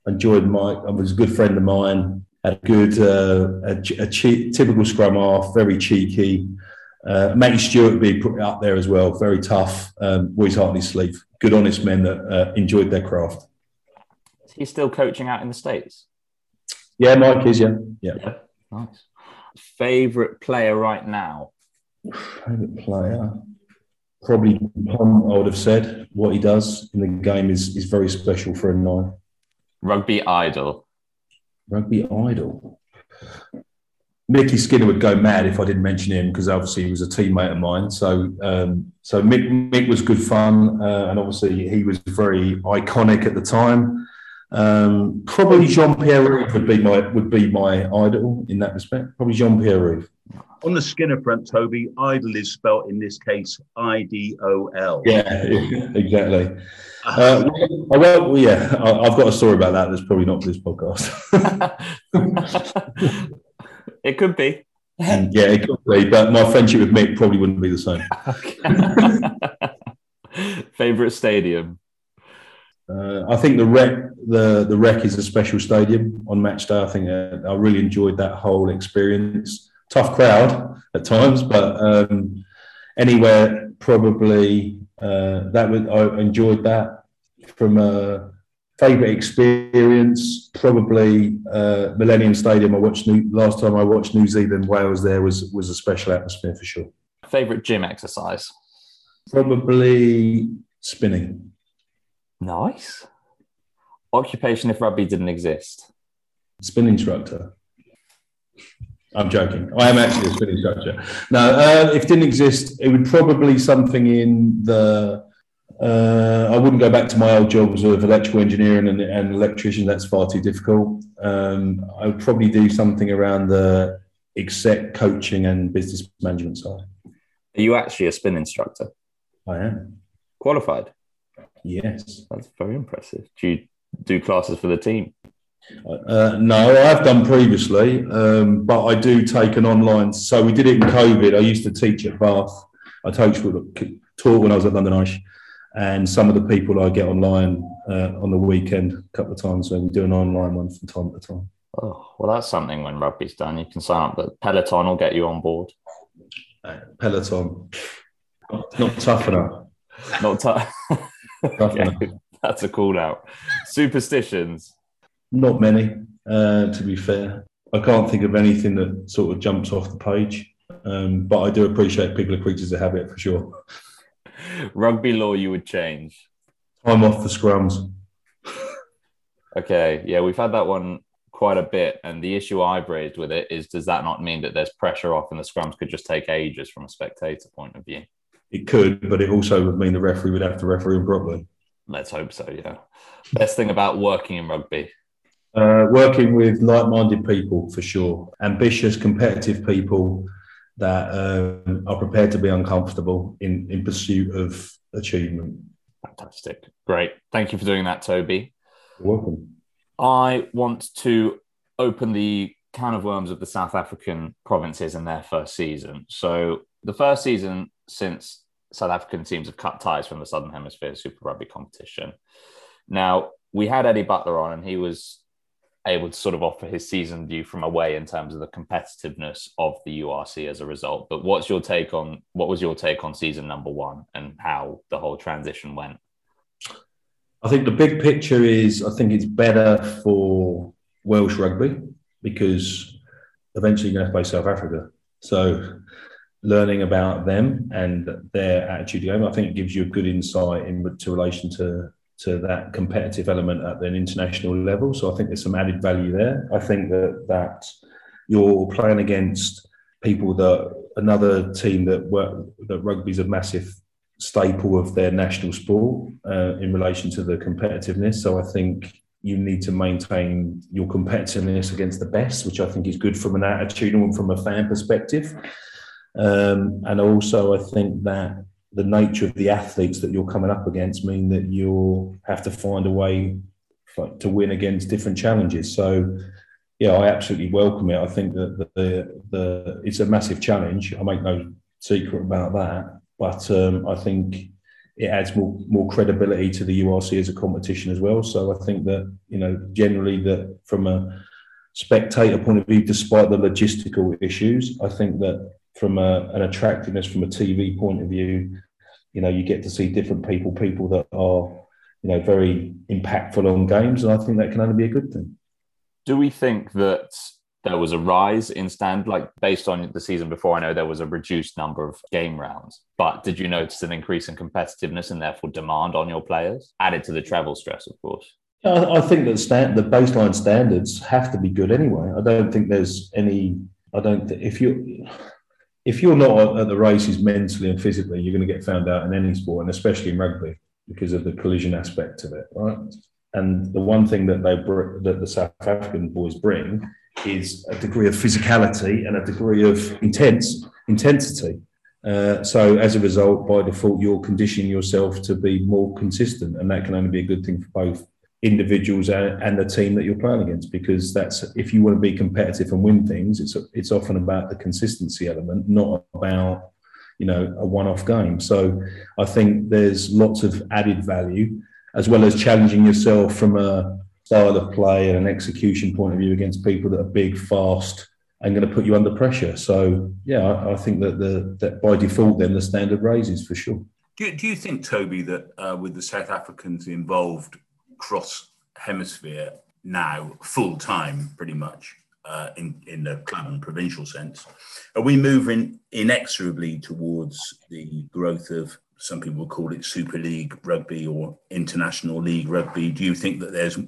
Enjoyed Mike. I was a good friend of mine. Had a good, uh, a, a che- typical scrum half, very cheeky. Uh, Matty Stewart would be put up there as well. Very tough. Um, always hardly sleep. Good, honest men that uh, enjoyed their craft. Is he still coaching out in the states? Yeah, Mike is. Yeah, yeah. yeah. Nice. Favorite player right now? Favorite player, probably. I would have said what he does in the game is is very special for a nine. Rugby idol. Rugby idol. Mickey Skinner would go mad if I didn't mention him because obviously he was a teammate of mine. So, um, so Mick, Mick was good fun, uh, and obviously he was very iconic at the time. Um, probably Jean Pierre Rives would be my would be my idol in that respect. Probably Jean Pierre Rives. On the Skinner front, Toby, idol is spelt in this case I D O L. Yeah, exactly. Uh, I well, yeah, I've got a story about that. That's probably not for this podcast. it could be. Mm, yeah, it could be, but my friendship with Mick probably wouldn't be the same. Favorite stadium? Uh, I think the rec the the rec is a special stadium on match day. I think uh, I really enjoyed that whole experience. Tough crowd at times, but um, anywhere probably uh, that would I enjoyed that from a favorite experience. Probably uh, Millennium Stadium. I watched New, last time I watched New Zealand Wales. There was was a special atmosphere for sure. Favorite gym exercise? Probably spinning. Nice. Occupation if rugby didn't exist? Spin instructor. I'm joking. I am actually a spin instructor. No, uh, if it didn't exist, it would probably something in the Uh, I wouldn't go back to my old jobs of electrical engineering and, and electrician. That's far too difficult. Um, I would probably do something around the exec coaching and business management side. Are you actually a spin instructor? I am. Qualified? Yes. That's very impressive. Do you do classes for the team? Uh, no, I've done previously, um, but I do take an online. So we did it in COVID. I used to teach at Bath. I taught, taught when I was at London Irish, and some of the people I get online uh, on the weekend a couple of times, and we do an online one from time to time. Oh, well, that's something when rugby's done. You can sign up, but Peloton will get you on board. Uh, Peloton, not, not tough enough. Not tough. okay. That's a call out. Superstitions. Not many, uh, to be fair. I can't think of anything that sort of jumps off the page, um, but I do appreciate people are creatures of habit for sure. Rugby law you would change? I'm off the scrums. okay, yeah, we've had that one quite a bit. And the issue I've raised with it is does that not mean that there's pressure off and the scrums could just take ages from a spectator point of view? It could, but it also would mean the referee would have to referee them properly. Let's hope so, yeah. Best thing about working in rugby? Uh, working with like-minded people for sure, ambitious, competitive people that um, are prepared to be uncomfortable in, in pursuit of achievement. Fantastic. Great. Thank you for doing that, Toby. You're welcome. I want to open the can of worms of the South African provinces in their first season. So, the first season since South African teams have cut ties from the Southern Hemisphere Super Rugby competition. Now, we had Eddie Butler on, and he was able to sort of offer his season view from away in terms of the competitiveness of the URC as a result. But what's your take on what was your take on season number one and how the whole transition went? I think the big picture is I think it's better for Welsh rugby because eventually you're going to play South Africa. So learning about them and their attitude game, I think gives you a good insight into relation to to that competitive element at an international level. So I think there's some added value there. I think that that you're playing against people that another team that work that rugby's a massive staple of their national sport uh, in relation to the competitiveness. So I think you need to maintain your competitiveness against the best, which I think is good from an attitude and from a fan perspective. Um, and also, I think that the nature of the athletes that you're coming up against mean that you'll have to find a way to win against different challenges. So, yeah, I absolutely welcome it. I think that the, the, the it's a massive challenge. I make no secret about that, but um, I think it adds more more credibility to the URC as a competition as well. So I think that you know generally that from a spectator point of view, despite the logistical issues, I think that from a, an attractiveness from a TV point of view, you know, you get to see different people, people that are, you know, very impactful on games, and I think that can only be a good thing. Do we think that there was a rise in stand, like based on the season before? I know there was a reduced number of game rounds, but did you notice an increase in competitiveness and therefore demand on your players, added to the travel stress, of course? I think that stand, the baseline standards have to be good anyway. I don't think there's any. I don't. Th- if you if you're not at the races mentally and physically, you're going to get found out in any sport, and especially in rugby because of the collision aspect of it, right? And the one thing that they that the South African boys bring is a degree of physicality and a degree of intense intensity. Uh, so as a result, by default, you're conditioning yourself to be more consistent, and that can only be a good thing for both individuals and, and, the team that you're playing against because that's if you want to be competitive and win things it's it's often about the consistency element not about you know a one-off game. So i think there's lots of added value as well as challenging yourself from a style of play and an execution point of view against people that are big fast and going to put you under pressure. So yeah i, I think that the that by default then the standard raises for sure. Do, do you think toby that uh, with the south africans involved cross hemisphere now full time, pretty much uh, in in the club and provincial sense. Are we moving inexorably towards the growth of some people call it Super League rugby or International League rugby? Do you think that there's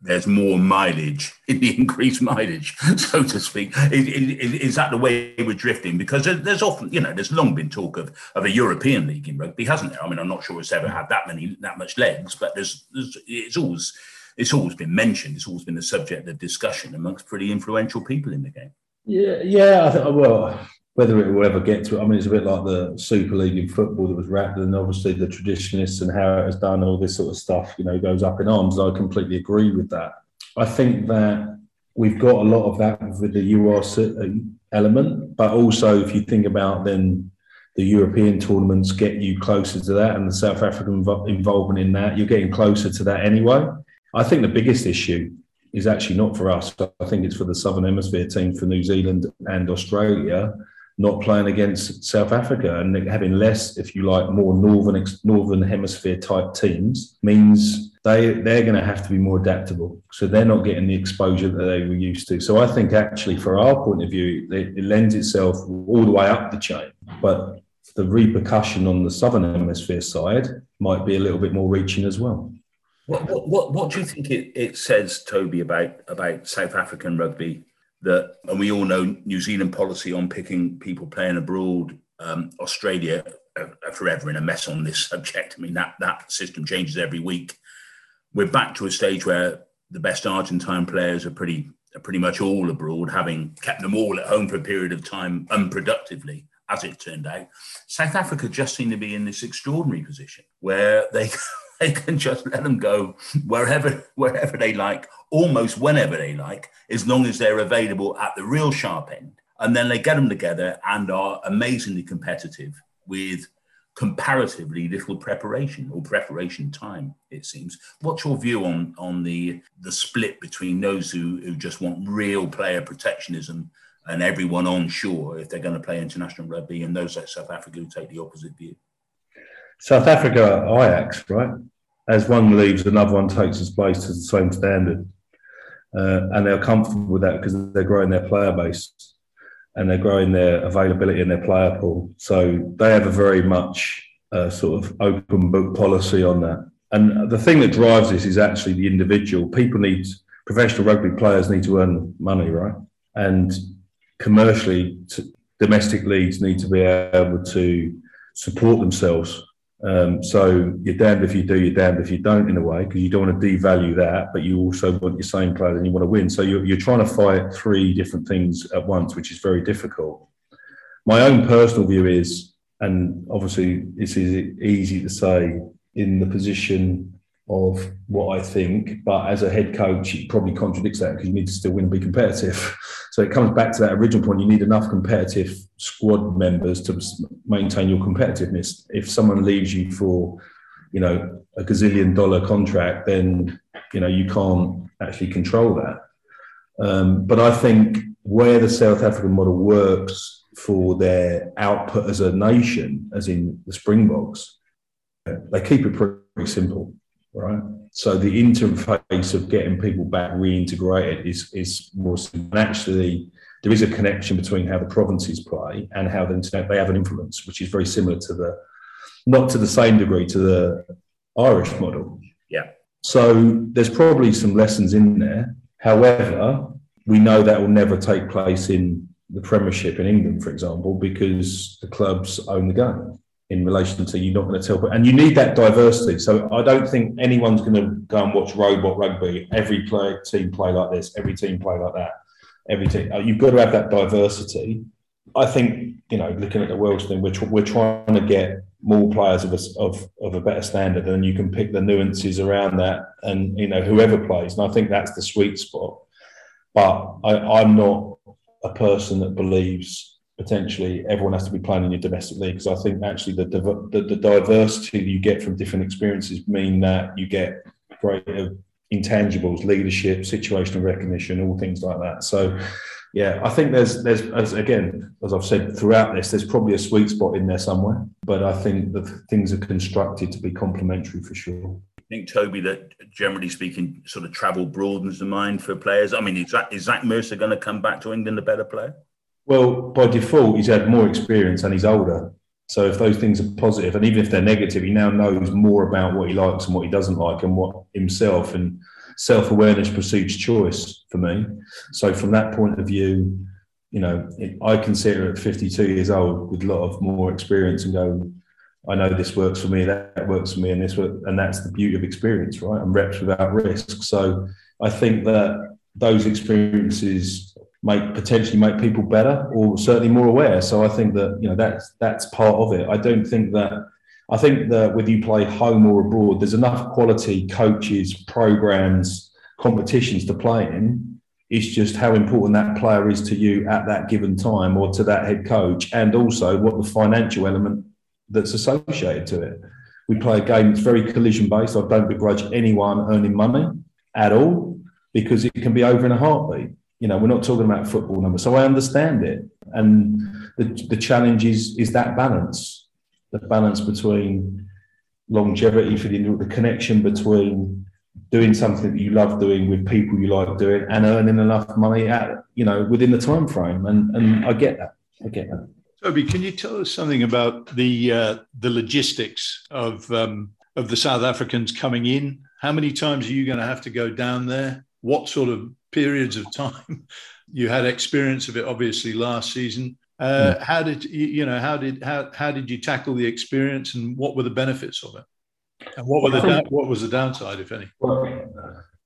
there's more mileage in the increased mileage, so to speak. Is, is, is, that the way we're drifting? Because there's often, you know, there's long been talk of, of a European league in rugby, hasn't there? I mean, I'm not sure it's ever had that many that much legs, but there's, there's it's always it's always been mentioned. It's always been a subject of discussion amongst pretty influential people in the game. Yeah, yeah. I think well, whether it will ever get to it, I mean, it's a bit like the Super League in football that was wrapped, and obviously the traditionalists and how it has done all this sort of stuff, you know, goes up in arms. I completely agree with that. I think that we've got a lot of that with the URC element, but also if you think about then the European tournaments get you closer to that, and the South African involvement in that, you're getting closer to that anyway. I think the biggest issue is actually not for us. I think it's for the Southern Hemisphere team for New Zealand and Australia not playing against South Africa and having less, if you like, more northern northern hemisphere type teams means they they're going to have to be more adaptable. So they're not getting the exposure that they were used to. So I think actually, for our point of view, it, it lends itself all the way up the chain, but the repercussion on the southern hemisphere side might be a little bit more reaching as well. What, what, what, what do you think it, it says, Toby, about, about South African rugby that, and we all know New Zealand policy on picking people playing abroad, um, Australia are, are forever in a mess on this subject. I mean, that, that system changes every week. We're back to a stage where the best Argentine players are pretty, are pretty much all abroad, having kept them all at home for a period of time unproductively as it turned out. South Africa just seem to be in this extraordinary position where they they can just let them go wherever wherever they like, almost whenever they like, as long as they're available at the real sharp end. And then they get them together and are amazingly competitive with comparatively little preparation or preparation time, it seems. What's your view on on the the split between those who, who just want real player protectionism and everyone on shore if they're going to play international rugby and those like South Africa who take the opposite view? South Africa, Ajax, right? As one leaves, another one takes its place to the same standard. Uh, and they're comfortable with that because they're growing their player base and they're growing their availability in their player pool. So they have a very much uh, sort of open book policy on that. And the thing that drives this is actually the individual. People need, professional rugby players need to earn money, right? And commercially, domestic leagues need to be able to support themselves um, so you're damned if you do, you're damned if you don't, in a way, because you don't want to devalue that, but you also want your same players and you want to win. So you're, you're trying to fight three different things at once, which is very difficult. My own personal view is, and obviously this is easy to say in the position of what I think, but as a head coach, it probably contradicts that because you need to still win and be competitive. So it comes back to that original point. You need enough competitive squad members to maintain your competitiveness. If someone leaves you for, you know, a gazillion dollar contract, then you know you can't actually control that. Um, but I think where the South African model works for their output as a nation, as in the Springboks, they keep it pretty simple right? So the interface of getting people back reintegrated is is more actually, there is a connection between how the provinces play and how the internet they have an influence, which is very similar to the, not to the same degree to the Irish model. Yeah. So there's probably some lessons in there. However, we know that will never take place in the Premiership in England, for example, because the clubs own the game in relation to you're not going to tell, but and you need that diversity. So I don't think anyone's going to go and watch robot rugby. Every play, team play like this, every team play like that. Every team, uh, you've got to have that diversity. I think you know, looking at the world thing, we're, we're trying to get more players of a, of, of a better standard, and you can pick the nuances around that, and you know, whoever plays. And I think that's the sweet spot. But I, I'm not a person that believes potentially everyone has to be playing in your domestic league because I think actually the, the, the diversity you get from different experiences mean that you get greater intangibles, leadership, situational recognition, all things like that. So, yeah, I think there's there's as again as I've said throughout this, there's probably a sweet spot in there somewhere, but I think that things are constructed to be complementary for sure. I think Toby that generally speaking, sort of travel broadens the mind for players. I mean, is Zach, is Zach Mercer going to come back to England a better player? Well, by default, he's had more experience and he's older. So if those things are positive, and even if they're negative, he now knows more about what he likes and what he doesn't like, and what himself. And self awareness precedes choice for me. So from that point of view, you know, I consider at 52 years old with a lot of more experience and go, I know this works for me, that works for me, and this work, and that's the beauty of experience, right? And reps without risk. So I think that those experiences make potentially make people better or certainly more aware. So I think that you know that's that's part of it. I don't think that I think that whether you play home or abroad, there's enough quality coaches, programs, competitions to play in. It's just how important that player is to you at that given time or to that head coach, and also what the financial element that's associated to it. We play a game that's very collision based. I don't begrudge anyone earning money at all because it can be over in a heartbeat. You know, we're not talking about football numbers. So I understand it. And the, the challenge is, is that balance, the balance between longevity for the, the connection between doing something that you love doing with people you like doing and earning enough money at, you know, within the time frame. And, and I get that. I get that. Toby, can you tell us something about the uh, the logistics of um, of the South Africans coming in? How many times are you going to have to go down there? What sort of periods of time? You had experience of it, obviously, last season. Uh, mm. How did you know? How did how how did you tackle the experience, and what were the benefits of it? And what were the think, what was the downside, if any? Well,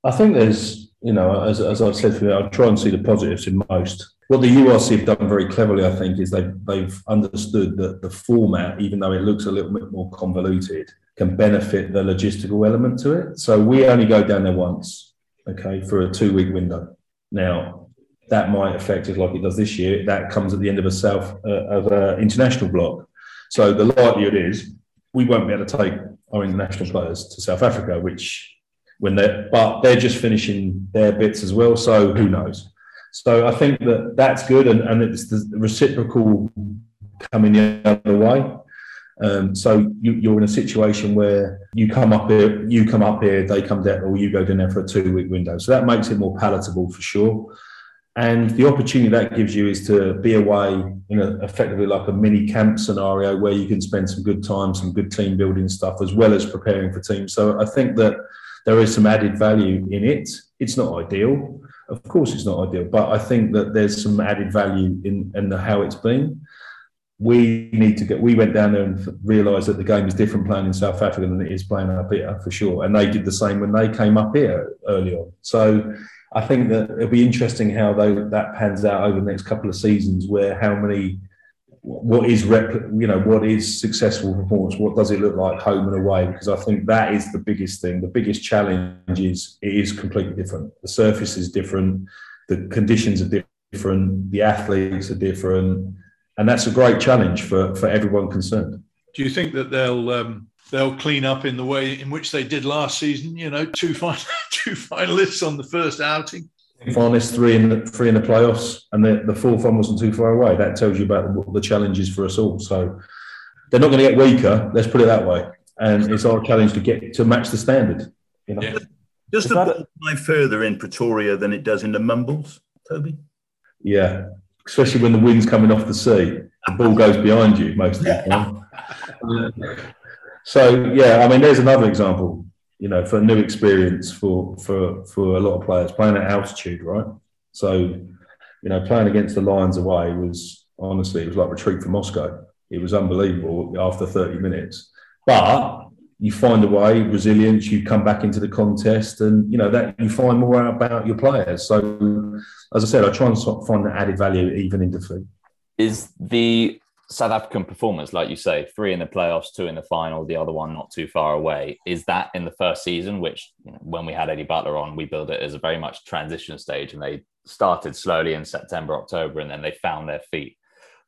I think there's you know, as, as I've said, I try and see the positives in most. What the URC have done very cleverly, I think, is they've they've understood that the format, even though it looks a little bit more convoluted, can benefit the logistical element to it. So we only go down there once okay, for a two week window. Now, that might affect us like it does this year. That comes at the end of a South uh, of an international block. So the likelihood is we won't be able to take our international players to South Africa, which when they're but they're just finishing their bits as well. So who knows? So I think that that's good, and, and it's the reciprocal coming the other way. Um, so you, are in a situation where you come up here, you come up here, they come down, or you go down there for a two-week window. So that makes it more palatable for sure. And the opportunity that gives you is to be away in a, effectively like a mini camp scenario where you can spend some good time, some good team building stuff, as well as preparing for teams. So I think that there is some added value in it. It's not ideal, of course, it's not ideal, but I think that there's some added value in in the, how it's been we need to get. We went down there and realised that the game is different playing in South Africa than it is playing up here for sure. And they did the same when they came up here early on. So I think that it'll be interesting how that pans out over the next couple of seasons. Where how many, what is rep, you know, what is successful performance? What does it look like home and away? Because I think that is the biggest thing. The biggest challenge is it is completely different. The surface is different. The conditions are different. The athletes are different and that's a great challenge for for everyone concerned. Do you think that they'll um, they'll clean up in the way in which they did last season? You know, two fin- two finalists on the first outing. Finalists, three in the three in the playoffs, and the, the fourth one wasn't too far away. That tells you about the, the challenges for us all. So they're not going to get weaker. Let's put it that way. And it's our challenge to get to match the standard. You know? Yeah. Does the ball fly further in Pretoria than it does in the Mumbles, Toby? Yeah, especially when the wind's coming off the sea. The ball goes behind you most of the time. so yeah, I mean, there's another example. You know, for a new experience for for for a lot of players playing at altitude, right? So, you know, playing against the Lions away was honestly it was like retreat from Moscow. It was unbelievable after 30 minutes. But you find a way, resilience, you come back into the contest, and you know that you find more out about your players. So, as I said, I try and find the added value even in defeat. Is the South African performance, like you say, three in the playoffs, two in the final, the other one not too far away. Is that in the first season, which you know, when we had Eddie Butler on, we built it as a very much transition stage, and they started slowly in September, October, and then they found their feet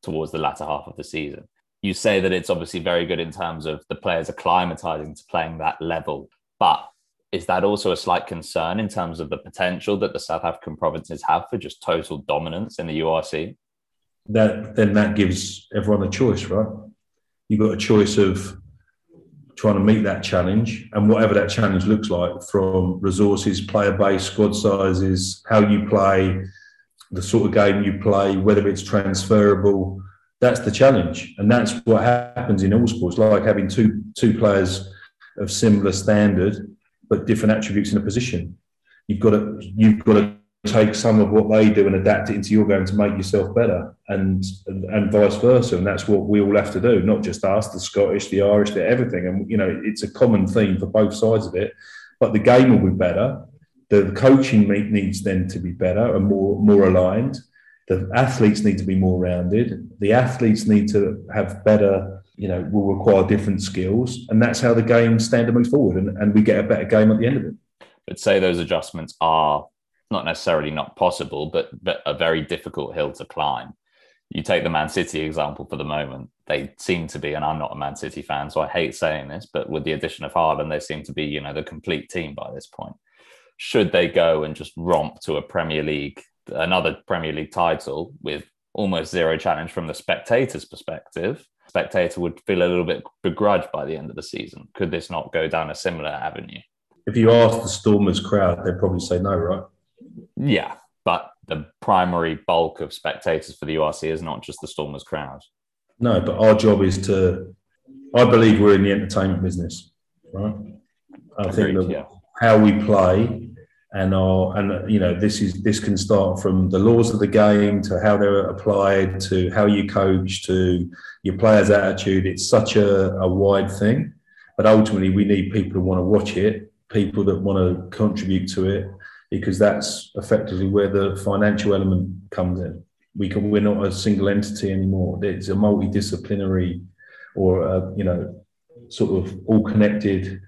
towards the latter half of the season you say that it's obviously very good in terms of the players acclimatizing to playing that level, but is that also a slight concern in terms of the potential that the South African provinces have for just total dominance in the URC? That then that gives everyone a choice, right? You've got a choice of trying to meet that challenge and whatever that challenge looks like from resources, player base, squad sizes, how you play, the sort of game you play, whether it's transferable, that's the challenge, and that's what happens in all sports. Like having two two players of similar standard but different attributes in a position. you've got to you've got to take some of what they do and adapt it into your game to make yourself better and, and, and vice versa. And that's what we all have to do not just us the scottish the irish the everything. And you know it's a common theme for both sides of it. But the game will be better. The coaching needs then to be better and more more aligned the athletes need to be more rounded the athletes need to have better you know will require different skills and that's how the game standard moves forward and, and we get a better game at the end of it but say those adjustments are not necessarily not possible, but but a very difficult hill to climb. You take the Man City example for the moment. They seem to be, and I'm not a Man City fan, so I hate saying this, but with the addition of Haaland, they seem to be, you know, the complete team by this point. Should they go and just romp to a Premier League, another Premier League title with almost zero challenge from the spectator's perspective, spectator would feel a little bit begrudged by the end of the season. Could this not go down a similar avenue? If you ask the Stormers crowd, they'd probably say no, right? Yeah, but the primary bulk of spectators for the URC is not just the Stormers crowd. No, but our job is to. I believe we're in the entertainment business, right? I Agreed, think yeah. how we play and our and you know this is this can start from the laws of the game to how they're applied to how you coach to your players' attitude. It's such a, a wide thing, but ultimately we need people who want to watch it, people that want to contribute to it, because that's effectively where the financial element comes in. We can, we're not a single entity anymore. It's a multidisciplinary or a, you know, sort of all connected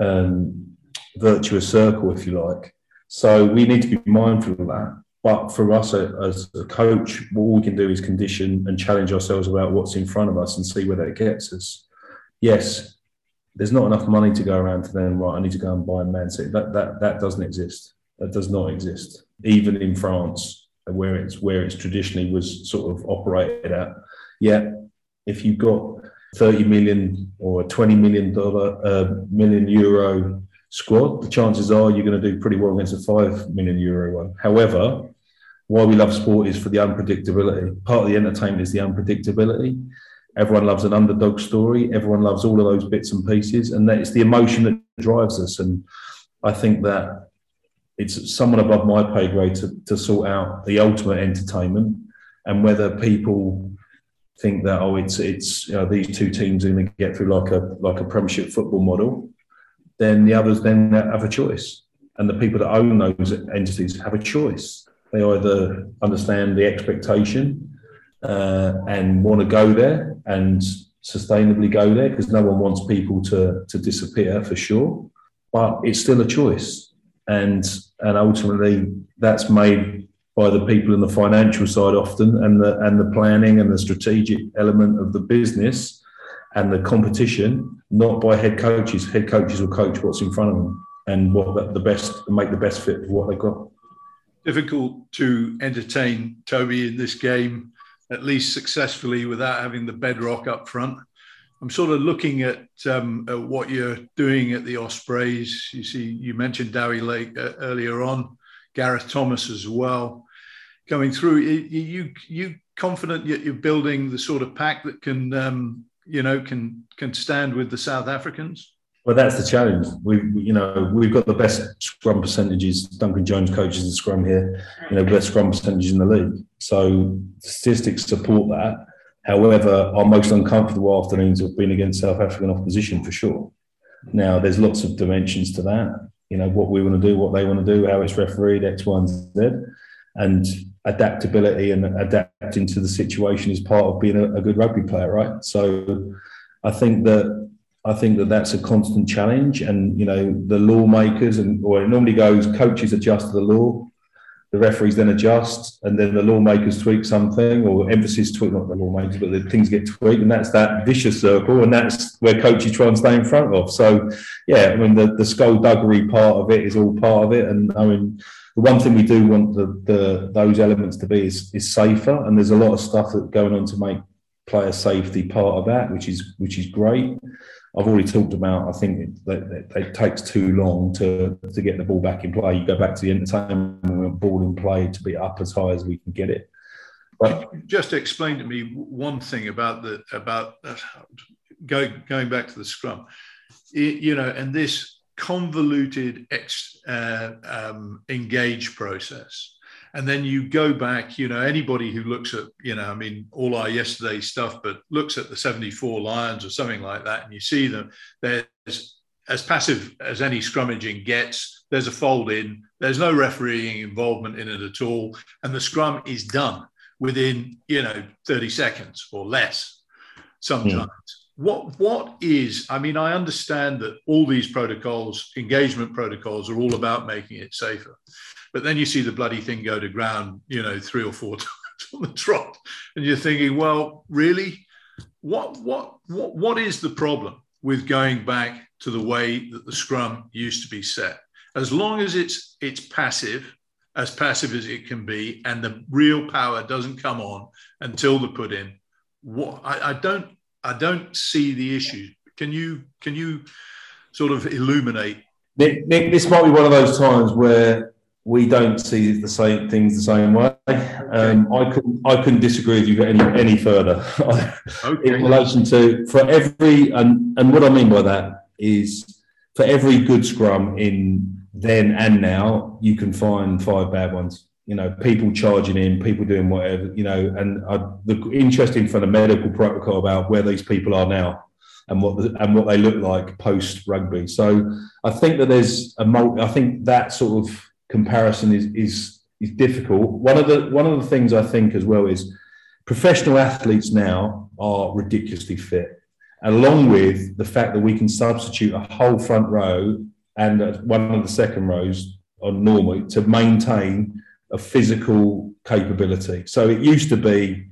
um, virtuous circle, if you like. So we need to be mindful of that. But for us as a coach, what we can do is condition and challenge ourselves about what's in front of us and see where that gets us. Yes, there's not enough money to go around to then, right, I need to go and buy a Man City. That, that, that doesn't exist. That does not exist, even in France, where it's where it's traditionally was sort of operated at. Yet, if you've got 30 million or 20 million dollar uh, million euro squad, the chances are you're going to do pretty well against a five million euro one. However, why we love sport is for the unpredictability. Part of the entertainment is the unpredictability. Everyone loves an underdog story. Everyone loves all of those bits and pieces, and that it's the emotion that drives us. And I think that it's someone above my pay grade to, to sort out the ultimate entertainment and whether people think that oh it's it's you know, these two teams are going to get through like a like a premiership football model then the others then have a choice. And the people that own those entities have a choice. They either understand the expectation uh, and want to go there and sustainably go there because no one wants people to to disappear for sure but it's still a choice. And and ultimately that's made by the people in the financial side often and the and the planning and the strategic element of the business and the competition not by head coaches head coaches will coach what's in front of them and what the best make the best fit for what they've got difficult to entertain toby in this game at least successfully without having the bedrock up front I'm sort of looking at, um, at, what you're doing at the Ospreys. You see, you mentioned Dewi Lake uh, earlier on, Gareth Thomas as well. Coming through, you you confident that you're building the sort of pack that can um, you know can can stand with the South Africans? Well, that's the challenge. We, you know, we've got the best scrum percentages. Duncan Jones coaches the scrum here. You know, best scrum percentages in the league. So statistics support that. However, our most uncomfortable afternoons have been against South African opposition for sure. Now, there's lots of dimensions to that. You know, what we want to do, what they want to do, how it's refereed, X, Y, and Z. And adaptability and adapting to the situation is part of being a, a good rugby player, right? So I think that I think that that's a constant challenge, and you know the lawmakers and it normally goes coaches adjust to the law, the referees then adjust, and then the lawmakers tweak something, or emphasis tweak, not the lawmakers, but the things get tweaked, and that's that vicious circle, and that's where coaches try and stay in front of. So, yeah, I mean, the, the skullduggery part of it is all part of it, and I mean, the one thing we do want the, the those elements to be is, is safer, and there's a lot of stuff that's going on to make player safety part of that, which is which is great. I've already talked about. I think it, it, takes too long to to get the ball back in play. You go back to the entertainment ball in play to be up as high as we can get it. But just explain to me one thing about the about uh, going going back to the scrum. You know, and this convoluted ex, uh, um, engage process. And then you go back, you know, anybody who looks at, you know, I mean, all our yesterday stuff, but looks at the 74 Lions or something like that, and you see them, there's as passive as any scrummaging gets. There's a fold in, there's no refereeing involvement in it at all. And the scrum is done within, you know, 30 seconds or less sometimes. Mm what what is i mean i understand that all these protocols engagement protocols are all about making it safer. But then you see the bloody thing go to ground you know three or four times on the trot. And you're thinking well really? What what what what is the problem with going back to the way that the scrum used to be set? As long as it's it's passive as passive as it can be and the real power doesn't come on until the put in what I, I don't I don't see the issue. Can you can you sort of illuminate? Nick, Nick, this might be one of those times where we don't see the same things the same way. Um, I couldn't I couldn't disagree with you any any further okay. in relation to for every and and what I mean by that is for every good scrum in then and now you can find five bad ones you know, people charging in, people doing whatever, you know, and the interesting from the medical protocol about where these people are now and what the, and what they look like post rugby. So I think that there's a multi, I think that sort of comparison is is is difficult. One of the one of the things I think as well is professional athletes now are ridiculously fit, along with the fact that we can substitute a whole front row and one of the second rows on normal to maintain a physical capability. So it used to be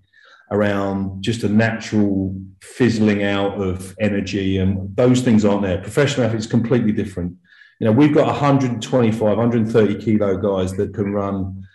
around just a natural fizzling out of energy, and those things aren't there. Professional athletes completely different. You know, we've got 125, 130 kilo guys that can run,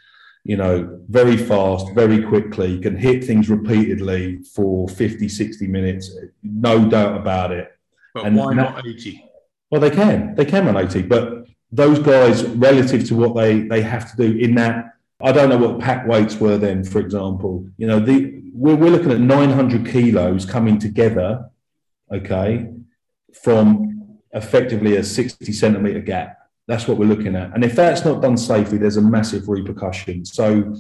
you know, very fast, very quickly, can hit things repeatedly for 50, 60 minutes, no doubt about it. But and why not 80? Well, they can. They can run 80, but those guys, relative to what they, they have to do in that I don't know what pack weights were then, for example. You know, the we're, we're looking at 900 kilos coming together, okay, from effectively a 60 centimeter gap. That's what we're looking at. And if that's not done safely, there's a massive repercussion. So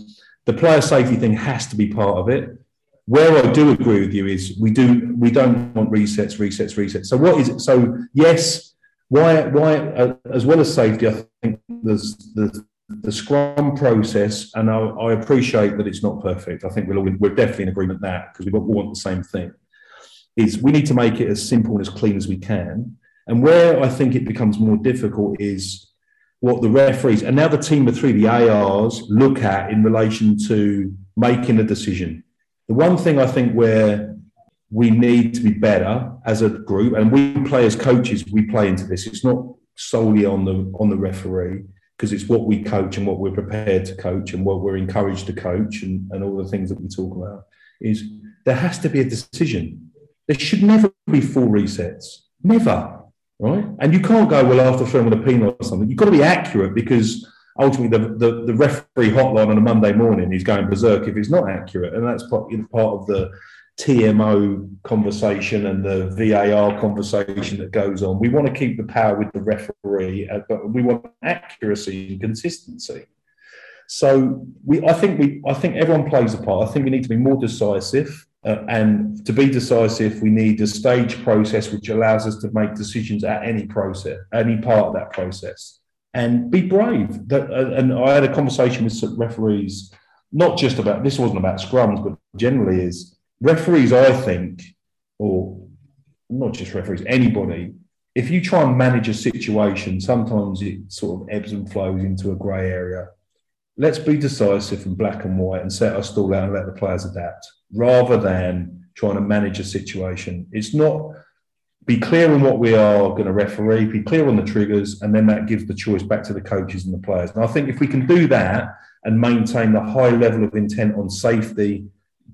the player safety thing has to be part of it. Where I do agree with you is we do we don't want resets, resets, resets. So what is it? So yes, why why uh, as well as safety, I think there's there's the Scrum process, and I, I, appreciate that it's not perfect. I think we're, all, we're definitely in agreement that because we want the same thing. Is we need to make it as simple and as clean as we can. And where I think it becomes more difficult is what the referees and now the team of three, the ARs, look at in relation to making a decision. The one thing I think where we need to be better as a group, and we play as coaches, we play into this. It's not solely on the on the referee because it's what we coach and what we're prepared to coach and what we're encouraged to coach and, and all the things that we talk about is there has to be a decision. There should never be full resets. Never. Right. And you can't go, well, after throwing with a penal or something, you've got to be accurate because ultimately the, the, the referee hotline on a Monday morning is going berserk if it's not accurate. And that's part, part of the TMO conversation and the VAR conversation that goes on. We want to keep the power with the referee, uh, but we want accuracy and consistency. So we, I think we, I think everyone plays a part. I think we need to be more decisive, uh, and to be decisive, we need a stage process which allows us to make decisions at any process, any part of that process, and be brave. That, uh, and I had a conversation with some referees, not just about this wasn't about scrums, but generally is referees, I think, or not just referees, anybody, if you try and manage a situation, sometimes it sort of ebbs and flows into a grey area. Let's be decisive and black and white and set our stall out and let the players adapt rather than trying to manage a situation. It's not be clear on what we are going to referee, be clear on the triggers, and then that gives the choice back to the coaches and the players. And I think if we can do that and maintain the high level of intent on safety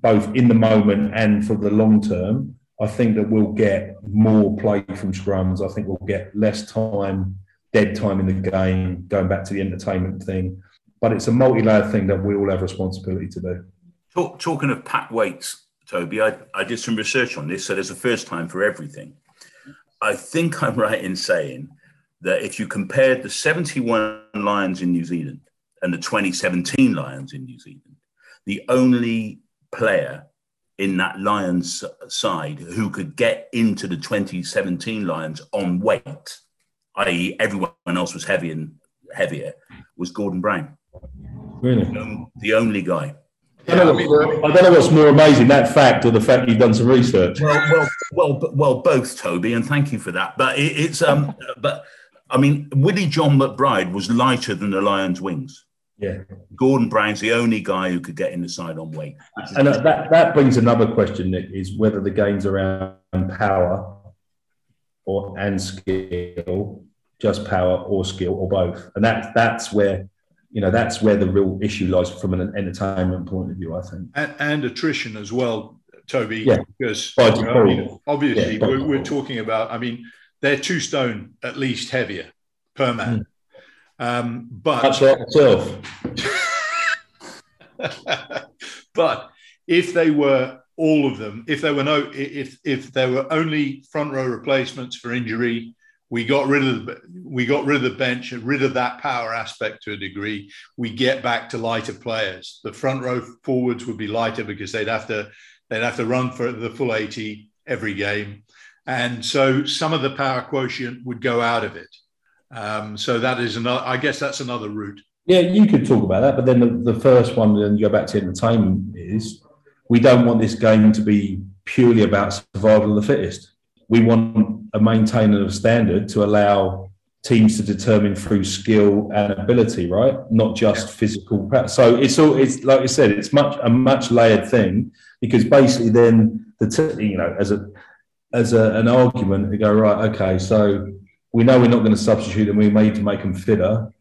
both in the moment and for the long term, I think that we'll get more play from scrums. I think we'll get less time, dead time in the game, going back to the entertainment thing. But it's a multi-layered thing that we all have responsibility to do. Talk, talking of pack weights, Toby, I, I did some research on this. So there's a first time for everything. I think I'm right in saying that if you compared the 71 Lions in New Zealand and the 2017 Lions in New Zealand, the only player in that Lions side who could get into the 2017 Lions on weight, i.e., everyone else was heavy and heavier, was Gordon Brown. Really? The only guy. I don't, know what's, I don't know what's more amazing, that fact or the fact you've done some research. Well, well, well, well, both, Toby, and thank you for that. But it, it's um, but I mean, Willie John McBride was lighter than the Lions' wings. Yeah. Gordon Brown's the only guy who could get in the side on weight. And uh, that, that brings another question, Nick, is whether the game's around power or and skill, just power or skill or both. And that that's where you know that's where the real issue lies from an entertainment point of view, I think. And, and attrition as well, Toby. Yeah. Because By you know, I mean, obviously Yeah, by we're, we're talking about. I mean, they're two stone at least heavier per man. Hmm. Um, but Much like myself. but if they were all of them, if there were no, if if there were only front row replacements for injury, we got rid of the we got rid of the bench, and rid of that power aspect to a degree. We get back to lighter players. The front row forwards would be lighter because they'd have to they'd have to run for the full eighty every game, and so some of the power quotient would go out of it. Um, so that is another. I guess that's another route. Yeah, you could talk about that, but then the, the first one, then you go back to entertainment, is we don't want this game to be purely about survival of the fittest. We want a maintaining of standard to allow teams to determine through skill and ability, right? Not just physical. pra- So it's all it's like I said, it's much a much layered thing because basically then the t- you know as a as a, an argument to go right, okay, so we know we're not going to substitute them. We need to make them fitter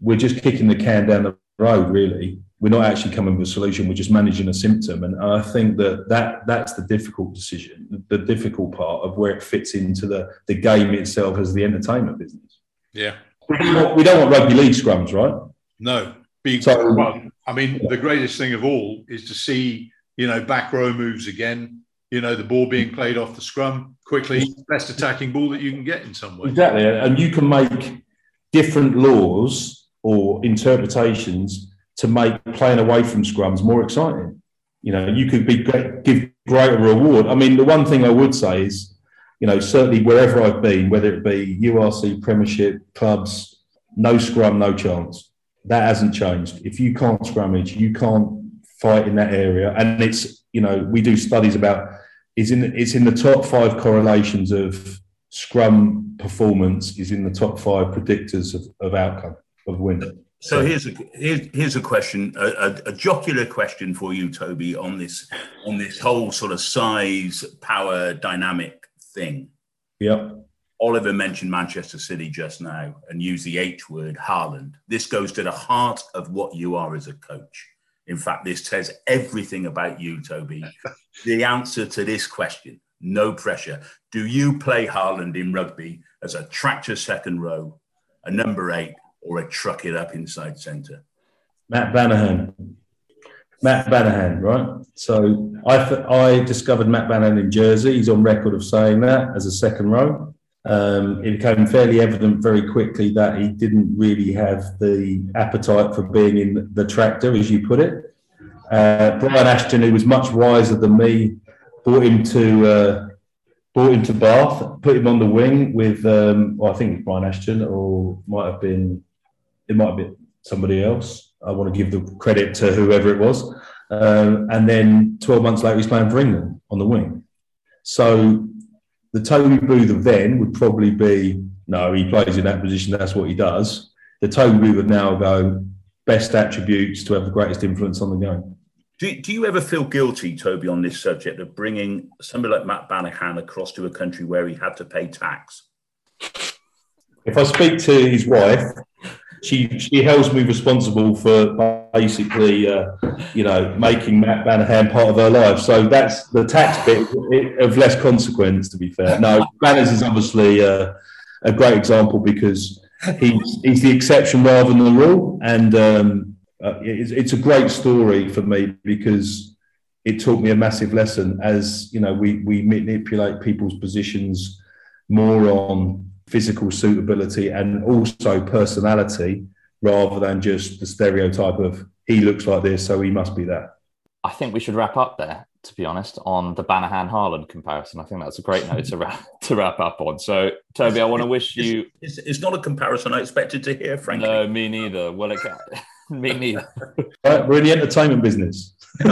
we're just kicking the can down the road really we're not actually coming with a solution we're just managing a symptom and i think that, that that's the difficult decision the difficult part of where it fits into the, the game itself as the entertainment business Yeah. we don't want, we don't want rugby league scrums right No. Be, So- well, I mean, the greatest thing of all is to see, you know, back row moves again, you know, the ball being played off the scrum quickly, best attacking ball that you can get in some way. exactly and you can make different laws or interpretations to make playing away from scrums more exciting. You know you could be give greater reward. I mean the one thing i would say is you know certainly wherever i've been whether it be urc premiership clubs no scrum no chance. That hasn't changed. If you can't scrummage you can't fight in that area. And it's you know we do studies about is in it's in the top five correlations of scrum performance is in the top five predictors of, of outcome of win So here's a here's, here's a question, a, a, a jocular question for you, Toby, on this on this whole sort of size power dynamic thing. yeah Oliver mentioned Manchester City just now and used the H word, Haaland. This goes to the heart of what you are as a coach. In fact, this says everything about you, Toby. the answer to this question, no pressure. Do you play Haaland in rugby as a tractor second row, a number eight, or a truck it up inside centre? Matt Banahan. Matt Banahan, right? So I, I discovered Matt Banahan in Jersey. He's on record of saying that as a second row. Um, it became fairly evident very quickly that he didn't really have the appetite for being in the tractor, as you put it. Uh, Brian Ashton, who was much wiser than me, brought him to uh, brought him to Bath, put him on the wing with, um, well, I think it was Brian Ashton, or might have been it might have been somebody else. I want to give the credit to whoever it was. Um, and then 12 months later, he's playing for England on the wing. So the Toby Booth of then would probably be no, he plays in that position, that's what he does. The Toby Booth would now go best attributes to have the greatest influence on the game. Do, do you ever feel guilty, Toby, on this subject of bringing somebody like Matt Banahan across to a country where he had to pay tax? If I speak to his wife, she she holds me responsible for basically, uh, you know, making Matt Banahan part of her life. So that's the tax bit of less consequence, to be fair. No, Banners is obviously uh, a great example because he's he's the exception rather than the rule, and um, uh, it's, it's a great story for me because it taught me a massive lesson. As you know, we we manipulate people's positions more on physical suitability and also personality rather than just the stereotype of he looks like this, so he must be that. I think we should wrap up there, to be honest, on the Banahan Haaland comparison. I think that's a great note to wrap, to wrap up on. So, Toby, I want to wish you. It's, it's, not a comparison I expected to hear, frankly. No, me neither. Well, it can... me neither. Right, we're in the entertainment business.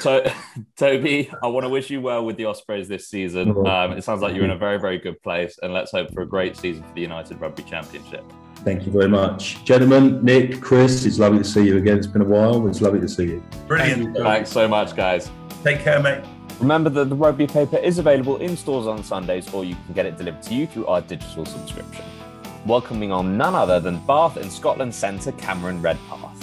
So, Toby, I want to wish you well with the Ospreys this season. Um, it sounds like you're in a very, very good place, and let's hope for a great season for the United Rugby Championship. Thank you very much. Gentlemen, Nick, Chris, it's lovely to see you again. It's been a while. It's lovely to see you. Brilliant. Thanks so much, guys. Take care, mate. Remember that the rugby paper is available in stores on Sundays, or you can get it delivered to you through our digital subscription. Welcoming on none other than Bath and Scotland centre Cameron Redpath.